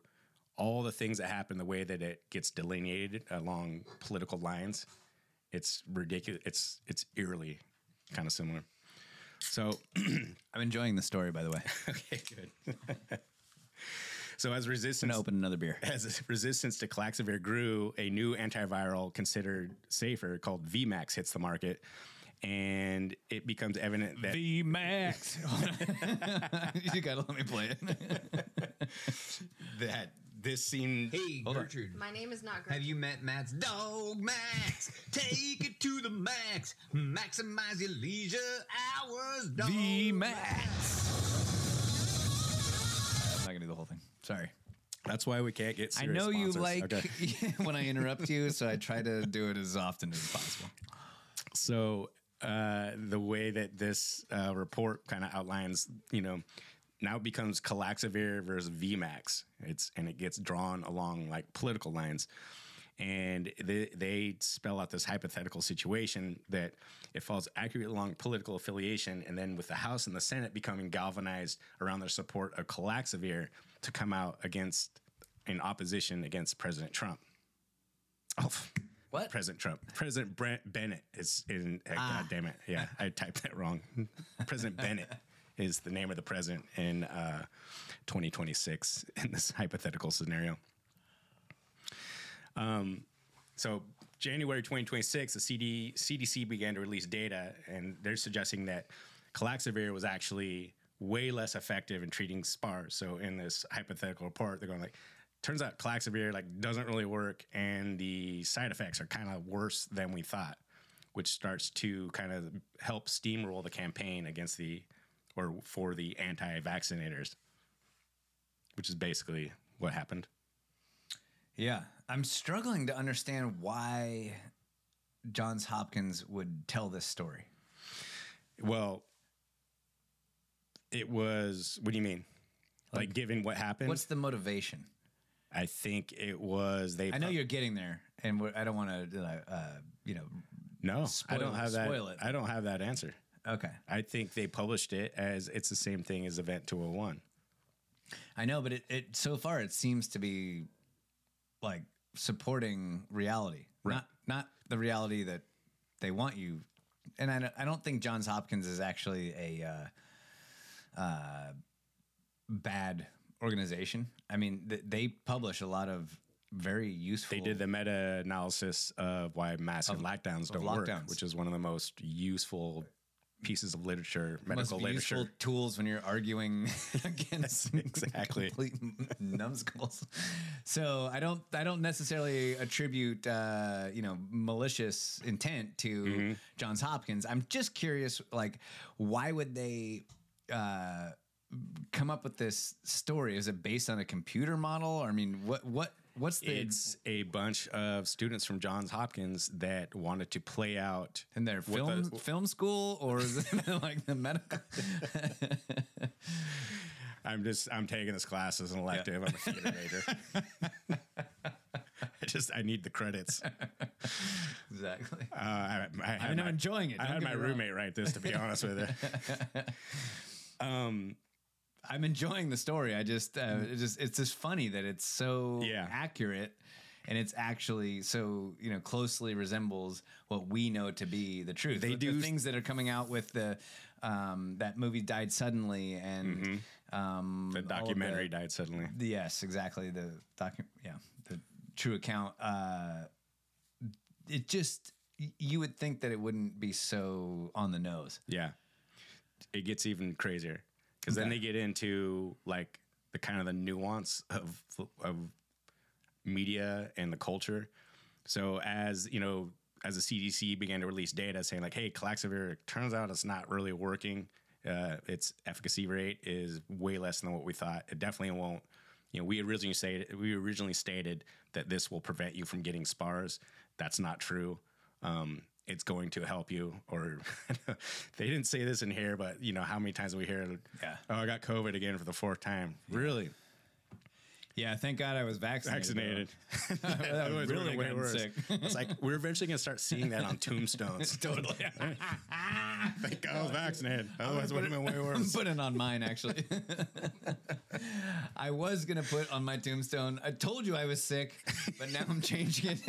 all the things that happen the way that it gets delineated along political lines. It's ridiculous. It's it's eerily kind of similar. So I'm enjoying the story, by the way. okay, good. so as resistance open another beer. as resistance to Calaxavir grew, a new antiviral considered safer called VMAX hits the market. And it becomes evident that V Max. you gotta let me play it. that this scene. Hey, Gertrude. My name is not Gertrude. Have you met Matt's dog, Max? Take it to the max. Maximize your leisure hours, dog. V I'm not gonna do the whole thing. Sorry. That's why we can't get. I serious know you sponsors. like Okay. when I interrupt you, so I try to do it as often as possible. So uh, the way that this uh, report kind of outlines, you know, now it becomes Calaxavir versus VMAX. It's and it gets drawn along like political lines, and they, they spell out this hypothetical situation that it falls accurately along political affiliation, and then with the House and the Senate becoming galvanized around their support of Calaxavir to come out against in opposition against President Trump. Oh, What? President Trump. President Brent Bennett is in. uh, Ah. God damn it! Yeah, I typed that wrong. President Bennett is the name of the president in uh, 2026 in this hypothetical scenario. Um, so January 2026, the CD, CDC began to release data, and they're suggesting that Calaxavir was actually way less effective in treating SPARS. So in this hypothetical report, they're going like, turns out Calaxavir like doesn't really work, and the side effects are kind of worse than we thought, which starts to kind of help steamroll the campaign against the or for the anti-vaccinators, which is basically what happened. Yeah, I'm struggling to understand why Johns Hopkins would tell this story. Well, it was. What do you mean? Like, given what happened, What's the motivation? I think it was they. I know you're getting there, and we're, I don't want to, uh, uh, you know. No, spoil, I don't have that. Spoil it. I don't have that answer. Okay. I think they published it as it's the same thing as Event 201. I know, but it, it so far it seems to be like supporting reality, not not the reality that they want you. And I, don't- I don't think Johns Hopkins is actually a uh, uh, bad organization. I mean, th- they publish a lot of very useful. They did the meta analysis of why and Of- lockdowns don't work, which is one of the most useful pieces of literature, medical most literature. useful tools when you're arguing against exactly complete numbskulls. So I don't I don't necessarily attribute uh, you know malicious intent to Mm-hmm. Johns Hopkins. I'm just curious, like why would they? Uh, come up with this story is it based on a computer model or i mean what what what's the It's a bunch of students from Johns Hopkins that wanted to play out in their film the- film school or is it like the medical I'm just I'm taking this class as an elective. I'm a theater major. I just I need the credits. exactly Uh, I, I had I mean, I'm enjoying it, I don't had my roommate write this to be honest with you. Um, I'm enjoying the story. I just, uh, it's just, it's just funny that it's so accurate, and it's actually so you know closely resembles what we know to be the truth. They The- the do- things that are coming out with the um, that movie died suddenly, and um, the documentary died suddenly. the- yes, exactly. The docu- yeah, the true account. Uh, it just you would think that it wouldn't be so on the nose. Yeah. It gets even crazier because then they get into like the kind of the nuance of of media and the culture. So as you know, as the CDC began to release data saying like, "Hey, Claxavir, it turns out it's not really working. Uh, its efficacy rate is way less than what we thought. It definitely won't." You know, we originally stated we originally stated that this will prevent you from getting spars. That's not true. Um, it's going to help you, or they didn't say this in here, but you know how many times we hear, Yeah. "Oh, I got COVID again for the fourth time." Really? Yeah, thank God I was vaccinated. Vaccinated. that Otherwise, really gotten worse. sick. It's like we're eventually gonna start seeing that on tombstones. totally. Thank God I was vaccinated. Otherwise, it would have been way worse. I'm putting on mine actually. I was gonna put on my tombstone. I told you I was sick, but now I'm changing it.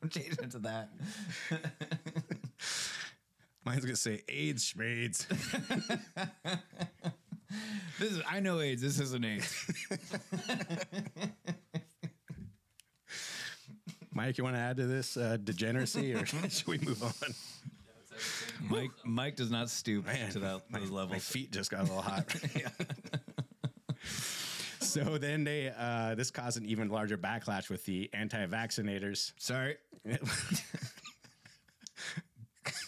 I'm changing it to that. Mine's gonna say AIDS, schmades. This is I know AIDS. This isn't AIDS. Mike, you want to add to this uh, degeneracy, or should we move on? Mike Mike does not stoop to that my, those levels. My feet just got a little hot. so then they uh, this caused an even larger backlash with the anti-vaccinators. Sorry.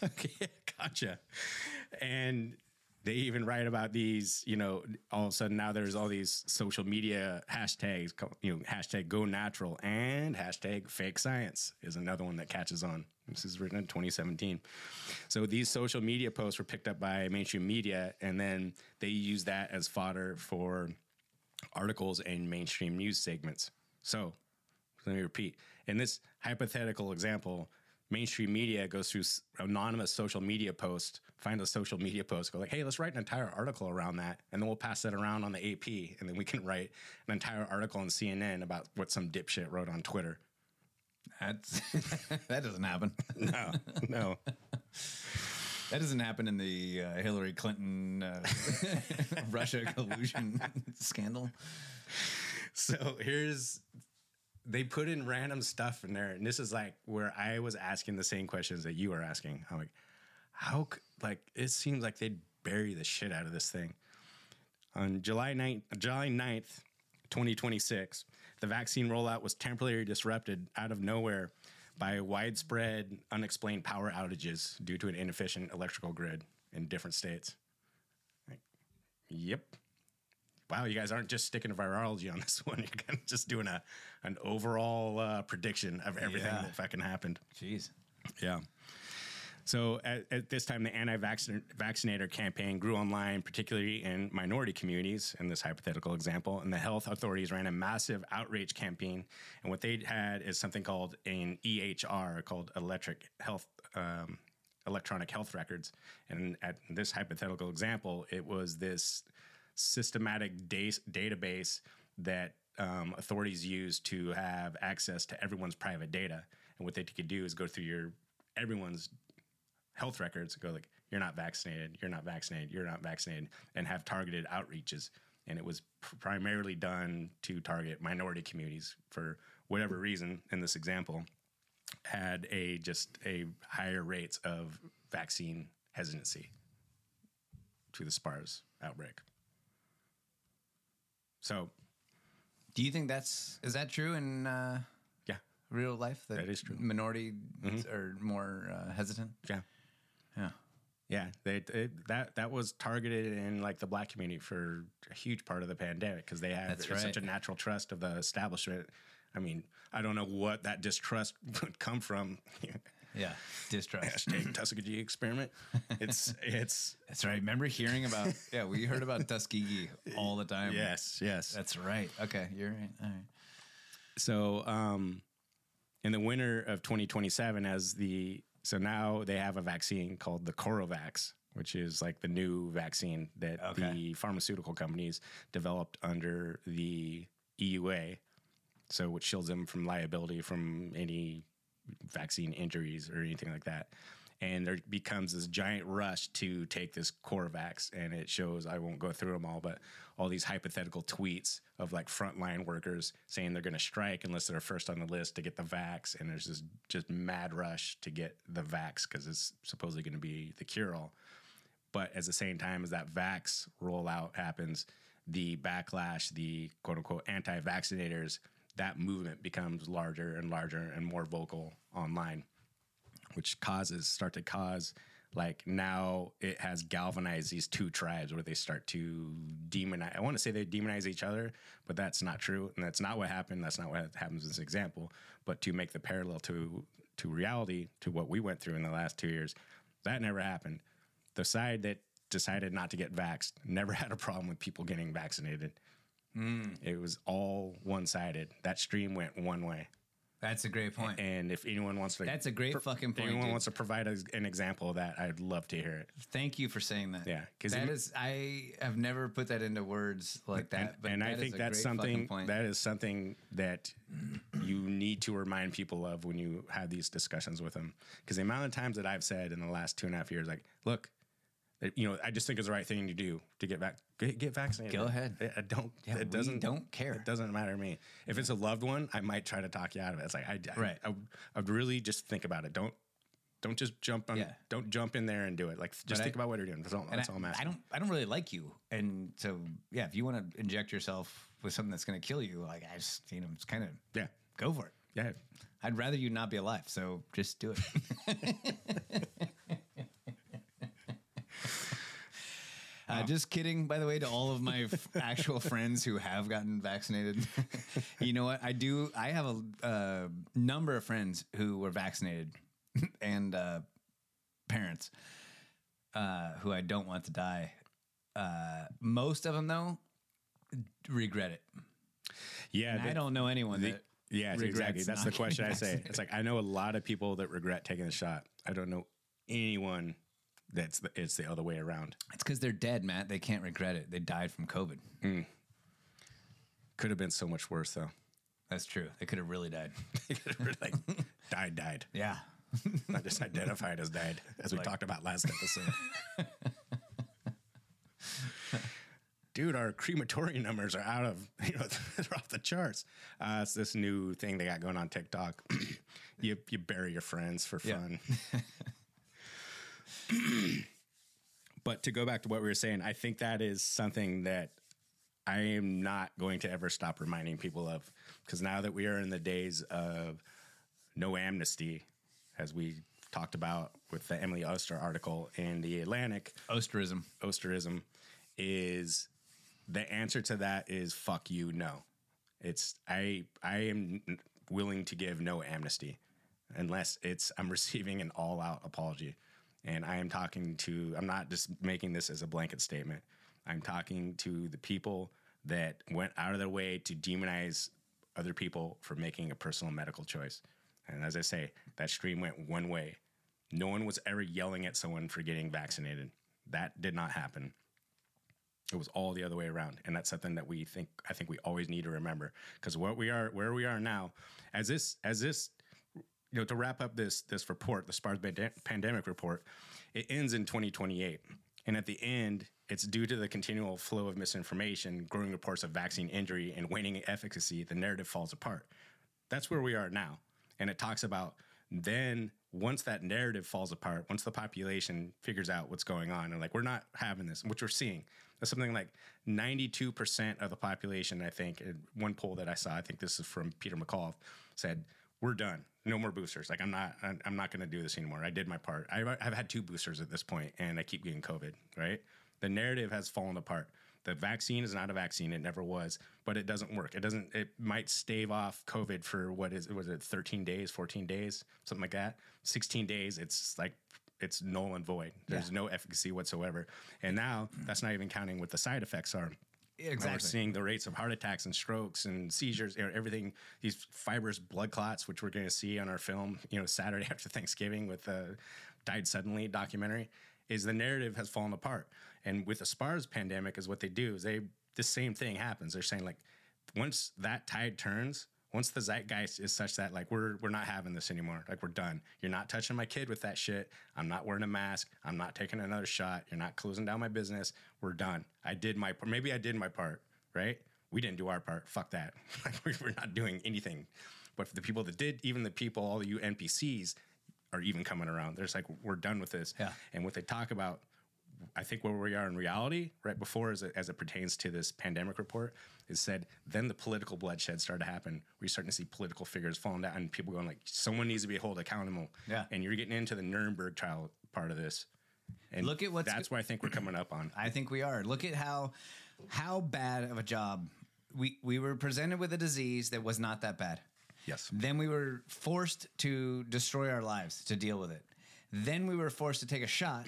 okay, gotcha. And they even write about these, you know, all of a sudden now there's all these social media hashtags, you know, hashtag go natural and hashtag fake science is another one that catches on. This is written in 2017. So these social media posts were picked up by mainstream media and then they use that as fodder for articles and mainstream news segments. So let me repeat. In this hypothetical example, mainstream media goes through anonymous social media posts, find a social media post, go like, hey, let's write an entire article around that. And then we'll pass that around on the AP. And then we can write an entire article on CNN about what some dipshit wrote on Twitter. That's that doesn't happen. No, no. That doesn't happen in the uh, Hillary Clinton uh, Russia collusion scandal. So here's they put in random stuff in there, and this is like where I was asking the same questions that you were asking. I'm like, how like it seems like they'd bury the shit out of this thing. On July 9th, July 9th, 2026, the vaccine rollout was temporarily disrupted out of nowhere by widespread unexplained power outages due to an inefficient electrical grid in different states. Yep. Wow, you guys aren't just sticking to virology on this one. You're kind of just doing a an overall uh, prediction of everything Yeah. that fucking happened. Jeez. Yeah. So at, at this time, the anti-vaccinator campaign grew online, particularly in minority communities. In this hypothetical example, and the health authorities ran a massive outreach campaign. And what they had is something called an EHR, called electric health, um, electronic health records. And at this hypothetical example, it was this systematic da- database that um, authorities use to have access to everyone's private data. And what they could do is go through your everyone's health records and go like, "You're not vaccinated. You're not vaccinated. You're not vaccinated," and have targeted outreaches. And it was pr- primarily done to target minority communities for whatever reason. In this example, had a just a higher rates of vaccine hesitancy to the SPARS outbreak. So, Do you think that's is that true in uh, yeah real life? That is true. Minority Mhm. are more uh, hesitant. Yeah. Yeah. Yeah, they, it, that that was targeted in like the black community for a huge part of the pandemic because they have That's such a natural trust of the establishment. I mean, I don't know what that distrust would come from. Yeah, distrust. Hashtag Tuskegee experiment. It's it's That's right. Remember hearing about? Yeah, we heard about Tuskegee all the time. yes yes. That's right. Okay, you're right. All right. So, um, in the winter of 2027, as the so now they have a vaccine called the Corovax, which is like the new vaccine that Okay. the pharmaceutical companies developed under the EUA. So, which shields them from liability from any vaccine injuries or anything like that. And there becomes this giant rush to take this Corovax, and it shows. I won't go through them all, but all these hypothetical tweets of like frontline workers saying they're going to strike unless they're first on the list to get the vax, and there's this just mad rush to get the vax because it's supposedly going to be the cure all. But at the same time as that vax rollout happens, the backlash, the quote unquote anti vaccinators, that movement becomes larger and larger and more vocal online, which causes, start to cause like now it has galvanized these two tribes where they start to demonize. I want to say they demonize each other, but that's not true. And that's not what happened. That's not what happens in this example. But to make the parallel to, to reality, to what we went through in the last two years, that never happened the side that decided not to get vaxxed never had a problem with people getting vaccinated. Mm. It was all one sided. That stream went one way. That's a great point. And if anyone wants to, That's a great pro- fucking If point, anyone dude. wants to provide a, an example of that, I'd love to hear it. Thank you for saying that. Yeah, 'cause that it- is. I have never put that into words like that. and but and I that is think that's something that is something that you need to remind people of when you have these discussions with them. Because the amount of times that I've said in the last two and a half years, like, look, you know, I just think it's the right thing to do to get back, get, get vaccinated. Go ahead. I, I don't. Yeah, it doesn't. don't care. It doesn't matter to me. If it's a loved one, I might try to talk you out of it. It's like I, I Right. I, I'd really just think about it. Don't. Don't just jump on. Yeah. Don't jump in there and do it. Like just But think I- about what you're doing. That's all. That's I, all I'm I don't. I don't really like you, and so yeah, if you want to inject yourself with something that's going to kill you, like I just, you know, it's kind of Yeah. go for it. Yeah. I'd rather you not be alive, so just do it. Uh, just kidding, by the way, to all of my f- actual friends who have gotten vaccinated. you know what? I do. I have a uh, number of friends who were vaccinated and uh, parents uh, who I don't want to die. Uh, most of them, though, regret it. Yeah, And I don't know anyone the- that. yeah, exactly. That's the question I say. It's like I know a lot of people that regret taking the shot. I don't know anyone that's the, it's the other way around. It's because they're dead, Matt. They can't regret it. They died from COVID. Could have been so much worse though. That's true. They could have really died. They could have really, like died, died. Yeah. Not just identified as died, as we Like- talked about last episode. Dude, our crematory numbers are out of you know they're off the charts. Uh, it's this new thing they got going on TikTok. you you bury your friends for Yeah. but to go back to what we were saying, I think that is something that I am not going to ever stop reminding people of. Because now that we are in the days of no amnesty, as we talked about with the Emily Oster article in the Atlantic, Osterism. Osterism is the answer to that is fuck you no. It's i i am willing to give no amnesty unless it's i'm receiving an all out apology and i am talking to i'm not just making this as a blanket statement. I'm talking to the people that went out of their way to demonize other people for making a personal medical choice. And as i say that stream went one way. No one was ever yelling at someone for getting vaccinated. That did not happen. It was all the other way around, and that's something that we think I think we always need to remember. Because what we are where we are now, as this as this you know to wrap up this this report, the SPARS pandemic report, it ends in 2028, and at the end, it's due to the continual flow of misinformation, growing reports of vaccine injury, and waning efficacy. The narrative falls apart. That's where we are now, and it talks about then once that narrative falls apart, once the population figures out what's going on, and like we're not having this, which we're seeing, there's something like 92% of the population, I think, in one poll that I saw, I think this is from Peter McCullough, said, we're done. No more boosters. Like I'm not, I'm not going to do this anymore. I did my part. I've, I've had two boosters at this point, and I keep getting COVID. Right? The narrative has fallen apart. The vaccine is not a vaccine. It never was, but it doesn't work. It doesn't. It might stave off COVID for what is was it 13 days, 14 days, something like that. 16 days. It's like it's null and void. There's Yeah. no efficacy whatsoever. And now that's not even counting what the side effects are. We're Exactly. seeing the rates of heart attacks and strokes and seizures, everything, these fibrous blood clots, which we're going to see on our film, you know, Saturday after Thanksgiving with the Died Suddenly documentary, is the narrative has fallen apart. And with the SPARS pandemic, is what they do is they, the same thing happens. They're saying, like, once that tide turns, once the zeitgeist is such that like we're we're not having this anymore, like we're done. You're not touching my kid with that shit. I'm not wearing a mask. I'm not taking another shot. You're not closing down my business. We're done. I did my part. Maybe I did my part, right? We didn't do our part. Fuck that. Like we- we're not doing anything. But for the people that did, even the people, all the you NPCs are even coming around. There's like we're done with this. Yeah. And what they talk about I think where we are in reality, right before as it, as it pertains to this pandemic report, is said then the political bloodshed started to happen. We're starting to see political figures falling down and people going like, someone needs to be held accountable. Yeah. And you're getting into the Nuremberg trial part of this. And Look at what that's where I think we're coming up on. I think we are. Look at how how bad of a job we we were presented with a disease that was not that bad. Yes. Then we were forced to destroy our lives to deal with it. Then we were forced to take a shot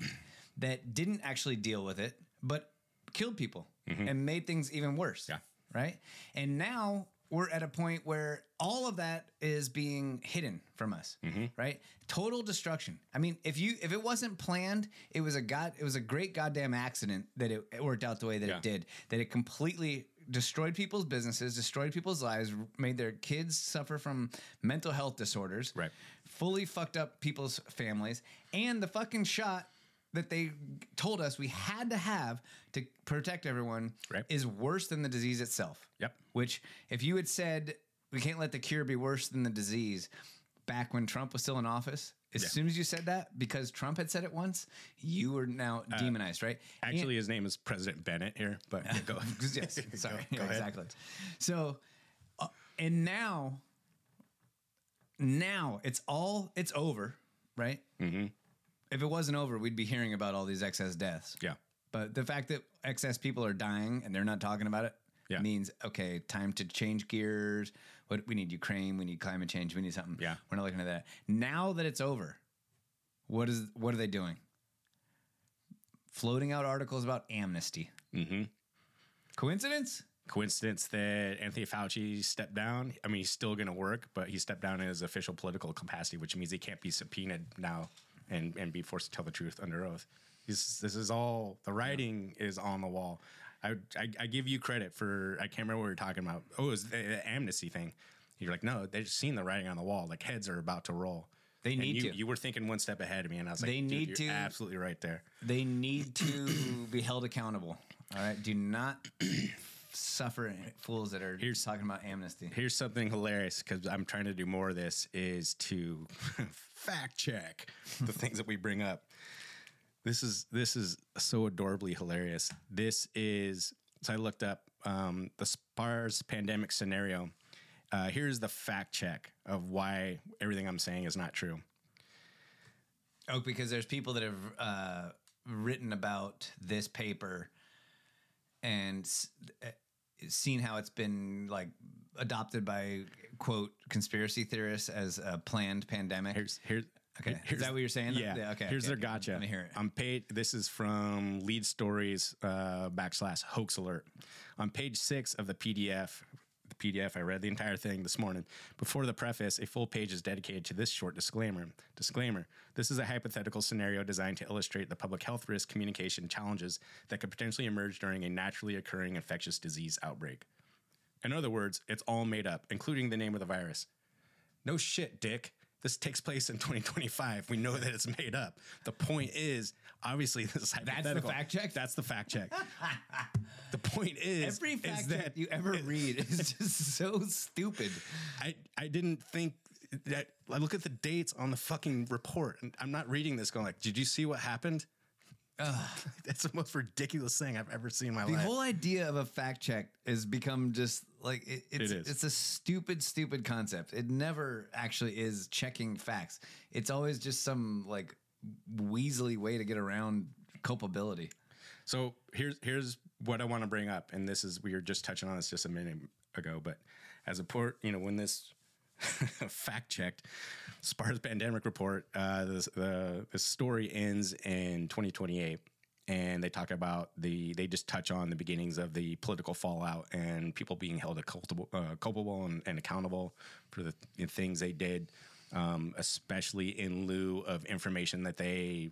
that didn't actually deal with it, but killed people mm-hmm. and made things even worse. Yeah. Right. And now we're at a point where all of that is being hidden from us. Mm-hmm. Right. Total destruction. I mean, if you if it wasn't planned, it was a god. It was a great goddamn accident that it, it worked out the way that Yeah. it did. That it completely destroyed people's businesses, destroyed people's lives, made their kids suffer from mental health disorders, Right. fully fucked up people's families, and the fucking shot that they told us we had to have to protect everyone Right. is worse than the disease itself. Yep. Which, if you had said we can't let the cure be worse than the disease back when Trump was still in office, as Yeah. soon as you said that, because Trump had said it once, you were now demonized, right? Actually, his name is President Bennett here, but yeah, go. yes, sorry, Go- go ahead. exactly. So, uh, and now, now it's all it's over, right? Mm-hmm. If it wasn't over, we'd be hearing about all these excess deaths. Yeah. But the fact that excess people are dying and they're not talking about it Yeah. means okay, time to change gears. What we need Ukraine, we need climate change, we need something. Yeah. we're not looking at that. Now that it's over, what is what are they doing? Floating out articles about amnesty. Mm-hmm. Coincidence? Coincidence that Anthony Fauci stepped down. I mean, he's still going to work, but he stepped down in his official political capacity, which means he can't be subpoenaed now and, and be forced to tell the truth under oath. This, this is all the writing is on the wall. I, I, I give you credit for I can't remember what we were talking about. Oh, it was the, the amnesty thing. You're like, no, they've seen the writing on the wall. Like heads are about to roll. They And need you, to. You were thinking one step ahead of me, and I was like, They need to- absolutely right there. They need to be held accountable. All right. Do not suffer fools that are Here's- talking about amnesty. Here's something hilarious because I'm trying to do more of this is to fact check the things that we bring up. This is this is so adorably hilarious. This is so I looked up um, the SPARS pandemic scenario. Uh, here's the fact check of why everything I'm saying is not true. Oh, because there's people that have uh, written about this paper and s- uh, seen how it's been like adopted by quote conspiracy theorists as a planned pandemic. Here's here's okay. here's- Is that what you're saying? Yeah. okay. Here's okay, their okay. gotcha. Let me hear it. On page, this is from Lead Stories uh, backslash hoax alert. On page six of the PDF, the PDF, I read the entire thing this morning. Before the preface, a full page is dedicated to this short disclaimer. Disclaimer This is a hypothetical scenario designed to illustrate the public health risk communication challenges that could potentially emerge during a naturally occurring infectious disease outbreak. In other words, it's all made up, including the name of the virus. No shit, Dick. This takes place in 2025. We know that it's made up. The point is, obviously, this is hypothetical. That's the fact check? That's the fact check. the point is, Every is fact that check you ever read is just so stupid. I, I didn't think that. I look at the dates on the fucking report, and I'm not reading this going like, did you see what happened? That's the most ridiculous thing I've ever seen in my The life. The whole idea of a fact check has become just like it, it's It is. it's a stupid, stupid concept. It never actually is checking facts. It's always just some like weaselly way to get around culpability. So here's here's what I want to bring up, and this is we were just touching on this just a minute ago, but as a port, you know, when this fact checked SPARS pandemic report, uh, this, the the story ends in 2028, and they talk about the they just touch on the beginnings of the political fallout and people being held culpable, uh, culpable and, and accountable for the, things they did, um, especially in lieu of information that they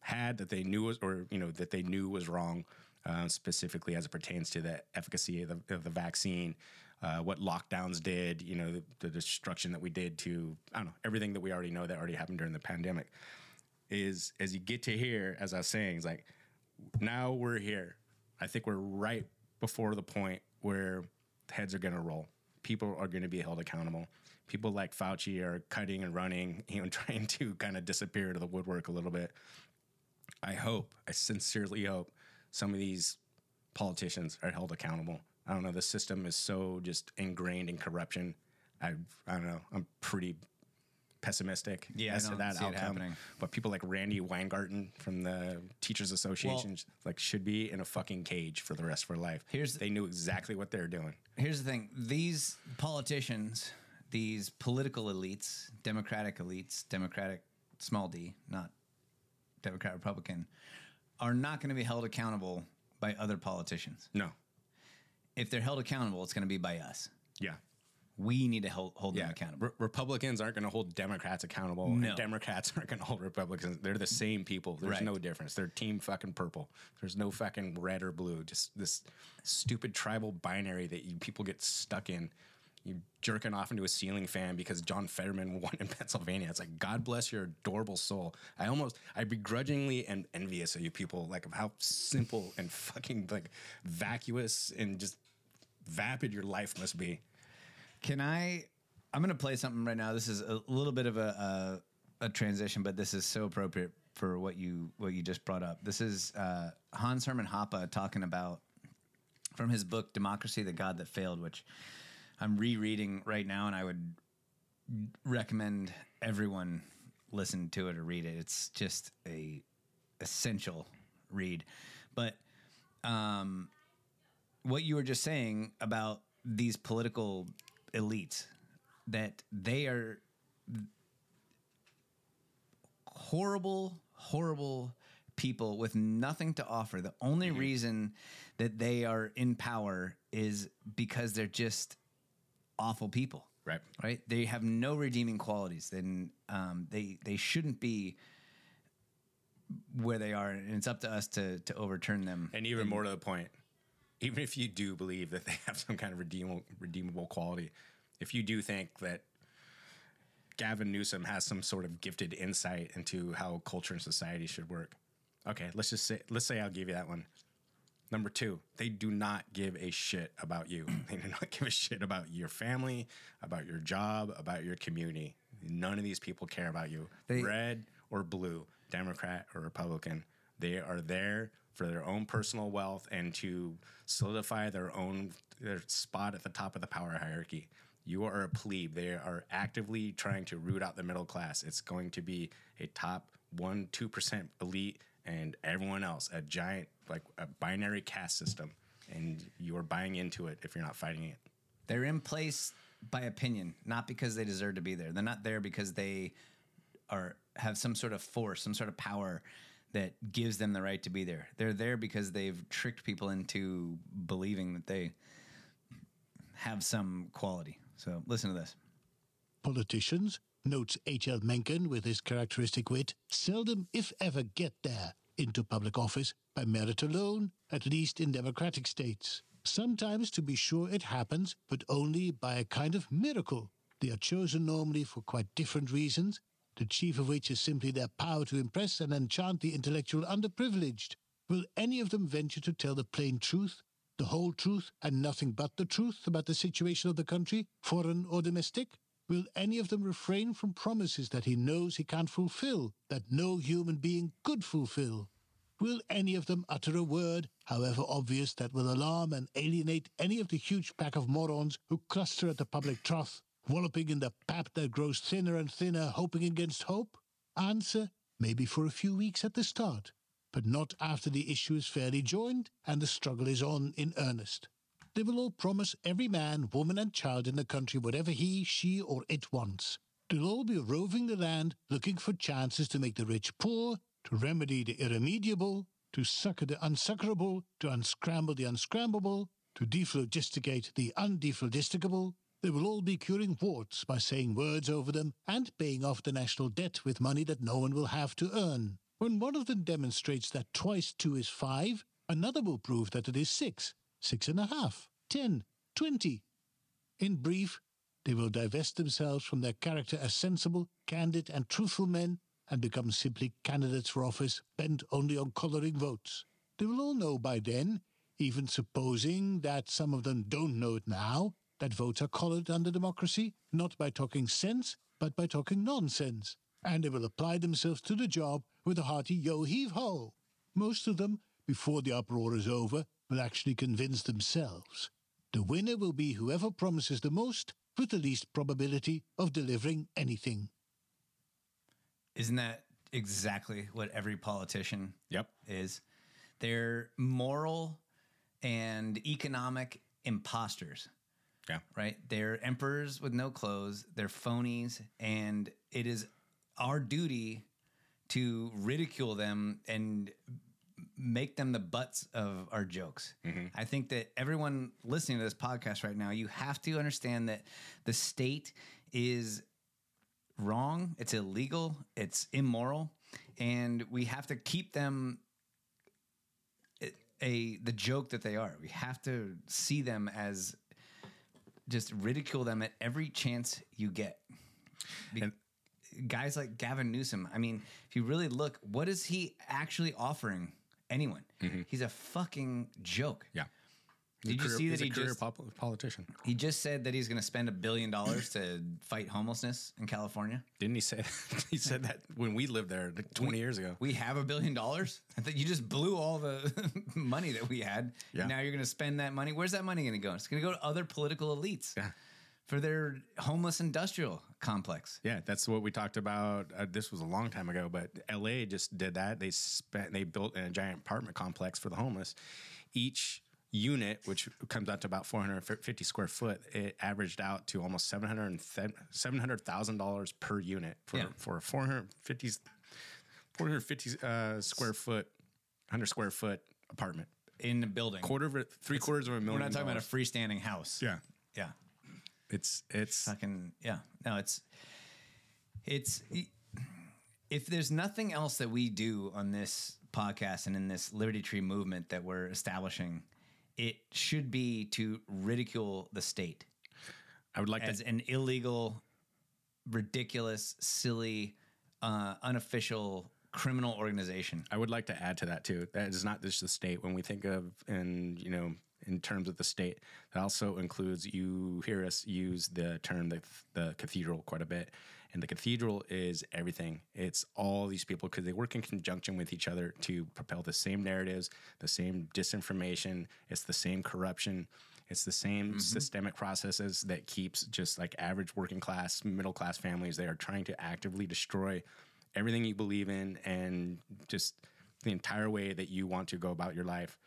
had that they knew was or you know that they knew was wrong uh, specifically as it pertains to the efficacy of the, of the vaccine uh, what lockdowns did you know the, the destruction that we did to i don't know everything that we already know that already happened during the pandemic is as you get to here as i was saying it's like now we're here i think we're right before the point where heads are going to roll people are going to be held accountable people like fauci are cutting and running you know trying to kind of disappear to the woodwork a little bit I hope, I sincerely hope some of these politicians are held accountable. I don't know. The system is so just ingrained in corruption. I I don't know. I'm pretty pessimistic Yeah, as to that outcome. happening. But people like Randi Weingarten from the Teachers Association like should be in a fucking cage for the rest of their life. Here's they knew exactly what they were doing. Here's the thing: these politicians, these political elites, Democratic elites, Democratic small d, not Democrat Republican, are not going to be held accountable by other politicians. No. If they're held accountable, it's going to be by us. Yeah. We need to hold, hold them accountable. Re- Republicans aren't going to hold Democrats accountable. No. And Democrats aren't going to hold Republicans. They're the same people. There's Right. no difference. They're team fucking purple. There's no fucking red or blue. Just this stupid tribal binary that you people get stuck in. You jerking off into a ceiling fan because John Fetterman won in Pennsylvania. It's like God bless your adorable soul. I almost I begrudgingly am envious of you people, like of how simple and fucking like vacuous and just vapid your life must be. Can I? I'm going to play something right now. This is a little bit of a, a a transition, but this is so appropriate for what you what you just brought up. This is uh, Hans Hermann Hoppe talking about from his book "Democracy: The God That Failed," which I'm rereading right now, and I would recommend everyone listen to it or read it. It's just a essential read. But um, what you were just saying about these political elites that they are horrible, horrible people with nothing to offer. The only reason that they are in power is because they're just awful people. Right. Right. They have no redeeming qualities. Then um, they they shouldn't be where they are, and it's up to us to to overturn them. And even more to the point, even if you do believe that they have some kind of redeemable redeemable quality, if you do think that Gavin Newsom has some sort of gifted insight into how culture and society should work, okay, let's just say let's say I'll give you that one. Number two, they do not give a shit about you. They do not give a shit about your family, about your job, about your community. None of these people care about you. They- Red or blue, Democrat or Republican. They are there for their own personal wealth and to solidify their own their spot at the top of the power hierarchy. You are a plebe. They are actively trying to root out the middle class. It's going to be a top one, two percent elite, and everyone else a giant like a binary caste system, and you're buying into it if you're not fighting it. They're in place by opinion, not because they deserve to be there. They're not there because they are have some sort of force, some sort of power that gives them the right to be there. They're there because they've tricked people into believing that they have some quality. So listen to this. Politicians, notes H.L. Mencken with his characteristic wit, seldom, if ever, get there into public office by merit alone, at least in democratic states. Sometimes, to be sure, it happens, but only by a kind of miracle. They are chosen normally for quite different reasons, the chief of which is simply their power to impress and enchant the intellectual underprivileged. Will any of them venture to tell the plain truth, the whole truth, and nothing but the truth about the situation of the country, foreign or domestic? Will any of them refrain from promises that he knows he can't fulfill, that no human being could fulfill? Will any of them utter a word, however obvious, that will alarm and alienate any of the huge pack of morons who cluster at the public trough, walloping in the pap that grows thinner and thinner, hoping against hope? Answer, maybe for a few weeks at the start, but not after the issue is fairly joined and the struggle is on in earnest. They will all promise every man, woman, and child in the country whatever he, she, or it wants. They'll all be roving the land, looking for chances to make the rich poor, to remedy the irremediable, to succor the unsuccorable, to unscramble the unscrambable, to dephlogisticate the undephlogisticable. They will all be curing warts by saying words over them and paying off the national debt with money that no one will have to earn. When one of them demonstrates that twice two is five, another will prove that it is six, six and a half, ten, twenty. In brief, they will divest themselves from their character as sensible, candid, and truthful men and become simply candidates for office bent only on colouring votes. They will all know by then, even supposing that some of them don't know it now, that votes are coloured under democracy, not by talking sense, but by talking nonsense. And they will apply themselves to the job with a hearty yo heave ho. Most of them, before the uproar is over, will actually convince themselves. The winner will be whoever promises the most with the least probability of delivering anything. Isn't that exactly what every politician yep. is? They're moral and economic imposters. Yeah. Right? They're emperors with no clothes, they're phonies, and it is our duty to ridicule them and make them the butts of our jokes. Mm-hmm. I think that everyone listening to this podcast right now, you have to understand that the state is wrong, it's illegal, it's immoral, and we have to keep them a, a the joke that they are. We have to see them as just ridicule them at every chance you get. Be- guys like Gavin Newsom, I mean, if you really look, what is he actually offering anyone? Mm-hmm. He's a fucking joke. Yeah. Did you Career- see that he's a he career just pop- politician? he just said that he's going to spend a billion dollars to fight homelessness in California? Didn't he say? That? he said that when we lived there like 20 We- years ago. We have a billion dollars. I think you just blew all the money that we had. Yeah. Now you're going to spend that money. Where's that money going to go? It's going to go to other political elites Yeah. for their homeless industrial complex. Yeah, that's what we talked about. Uh, this was a long time ago, but LA just did that. They spent, they built a giant apartment complex for the homeless. Each unit, which comes out to about 450 square foot, it averaged out to almost 700 $700,000 per unit for, Yeah. for a 450, 450 uh, square foot, 100 square foot apartment. In the building. Quarter of it, three quarters of a million. We're not talking about a freestanding house. Yeah. Yeah. It's, it's, Fucking, yeah. No, it's, it's, if there's nothing else that we do on this podcast and in this Liberty Tree movement that we're establishing, it should be to ridicule the state. I would like as to, an illegal, ridiculous, silly, uh, unofficial criminal organization. I would like to add to that too. That is not just the state. When we think of, and you know, in terms of the state, that also includes. You hear us use the term the the cathedral quite a bit, and the cathedral is everything. It's all these people because they work in conjunction with each other to propel the same narratives, the same disinformation. It's the same corruption. It's the same mm-hmm. systemic processes that keeps just like average working class, middle class families. They are trying to actively destroy everything you believe in and just the entire way that you want to go about your life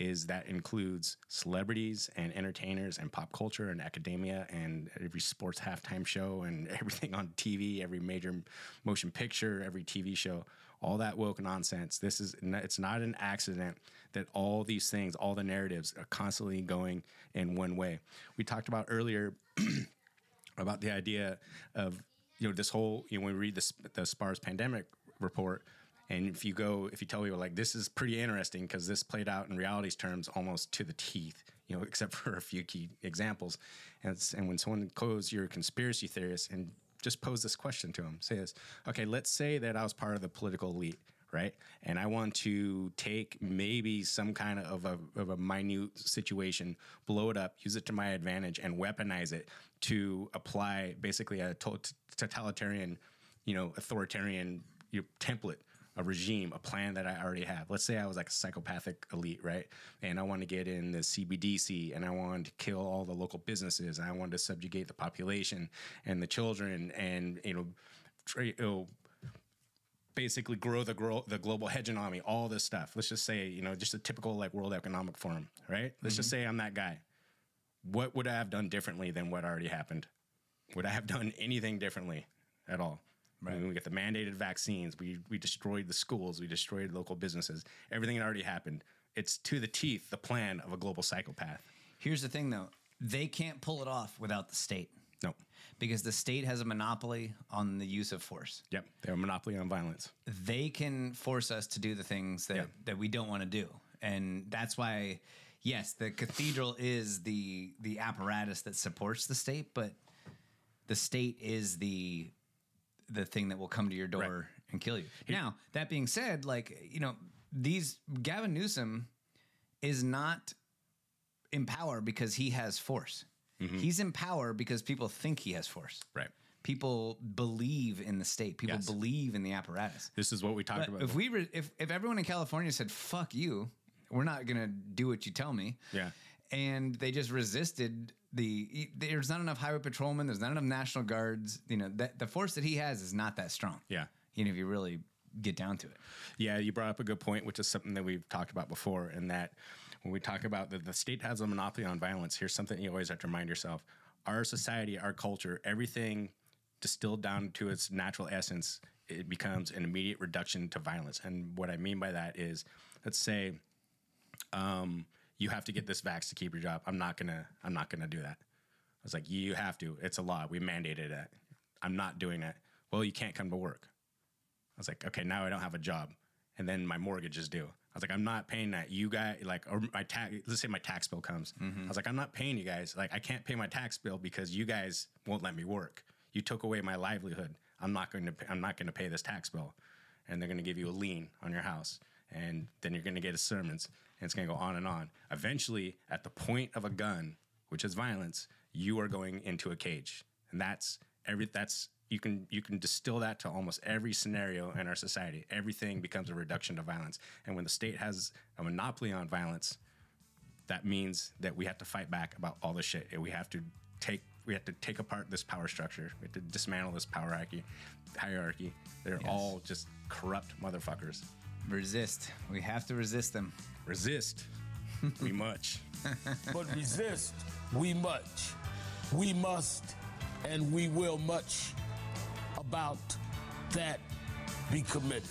is that includes celebrities and entertainers and pop culture and academia and every sports halftime show and everything on TV, every major motion picture, every TV show, all that woke nonsense. This is it's not an accident that all these things, all the narratives are constantly going in one way. We talked about earlier about the idea of you know this whole you know when we read the, the SPARS pandemic report and if you go, if you tell people like this is pretty interesting because this played out in reality's terms almost to the teeth, you know, except for a few key examples. And, and when someone goes, you're a conspiracy theorist, and just pose this question to them, say this, okay, let's say that I was part of the political elite, right? And I want to take maybe some kind of a, of a minute situation, blow it up, use it to my advantage, and weaponize it to apply basically a totalitarian, you know, authoritarian you template a regime, a plan that I already have. Let's say I was like a psychopathic elite, right? And I want to get in the CBDC and I want to kill all the local businesses and I want to subjugate the population and the children and, you know, tra- you know basically grow the grow the global hegemony, all this stuff. Let's just say, you know, just a typical like World Economic Forum, right? Let's just mm-hmm. say I'm that guy. What would I have done differently than what already happened? Would I have done anything differently at all? Right. When we get the mandated vaccines, we we destroyed the schools, we destroyed local businesses. Everything had already happened. It's to the teeth the plan of a global psychopath. Here's the thing, though: they can't pull it off without the state. No, because the state has a monopoly on the use of force. Yep, they have a monopoly on violence. They can force us to do the things that Yep. that we don't want to do, and that's why. Yes, the cathedral is the the apparatus that supports the state, but the state is the the thing that will come to your door and kill you. Now, that being said, like, you know, these Gavin Newsom is not in power because he has force. Mm-hmm. He's in power because people think he has force. Right. People believe in the state. People Yes. believe in the apparatus. This is what we talked But about. if we re- if if everyone in California said "fuck you," we're not gonna do what you tell me. Yeah. And they just resisted the. There's not enough highway patrolmen. There's not enough national guards. You know that the force that he has is not that strong. Yeah. You know if you really get down to it. Yeah, you brought up a good point, which is something that we've talked about before, and that when we talk about that the state has a monopoly on violence, here's something you always have to remind yourself: our society, our culture, everything distilled down to its natural essence, it becomes an immediate reduction to violence. And what I mean by that is, let's say, um, you have to get this vax to keep your job. I'm not gonna. I'm not gonna do that. I was like, you have to. It's a law. We mandated it. I'm not doing it. Well, you can't come to work. I was like, okay, now I don't have a job, and then my mortgage is due. I was like, I'm not paying that. You guys, like, or my tax. Let's say my tax bill comes. Mm-hmm. I was like, I'm not paying you guys. Like, I can't pay my tax bill because you guys won't let me work. You took away my livelihood. I'm not going to. Pay, I'm not going to pay this tax bill, and they're going to give you a lien on your house, and then you're going to get a sermons, and it's going to go on and on. Eventually, at the point of a gun, which is violence, you are going into a cage, and that's every. That's you can you can distill that to almost every scenario in our society. Everything becomes a reduction to violence, and when the state has a monopoly on violence, that means that we have to fight back about all this shit. And we have to take we have to take apart this power structure. We have to dismantle this power hierarchy. Hierarchy. They're Yes. all just corrupt motherfuckers. Resist. We have to resist them. Resist. we much. but resist we much. We must and we will much. About that be committed.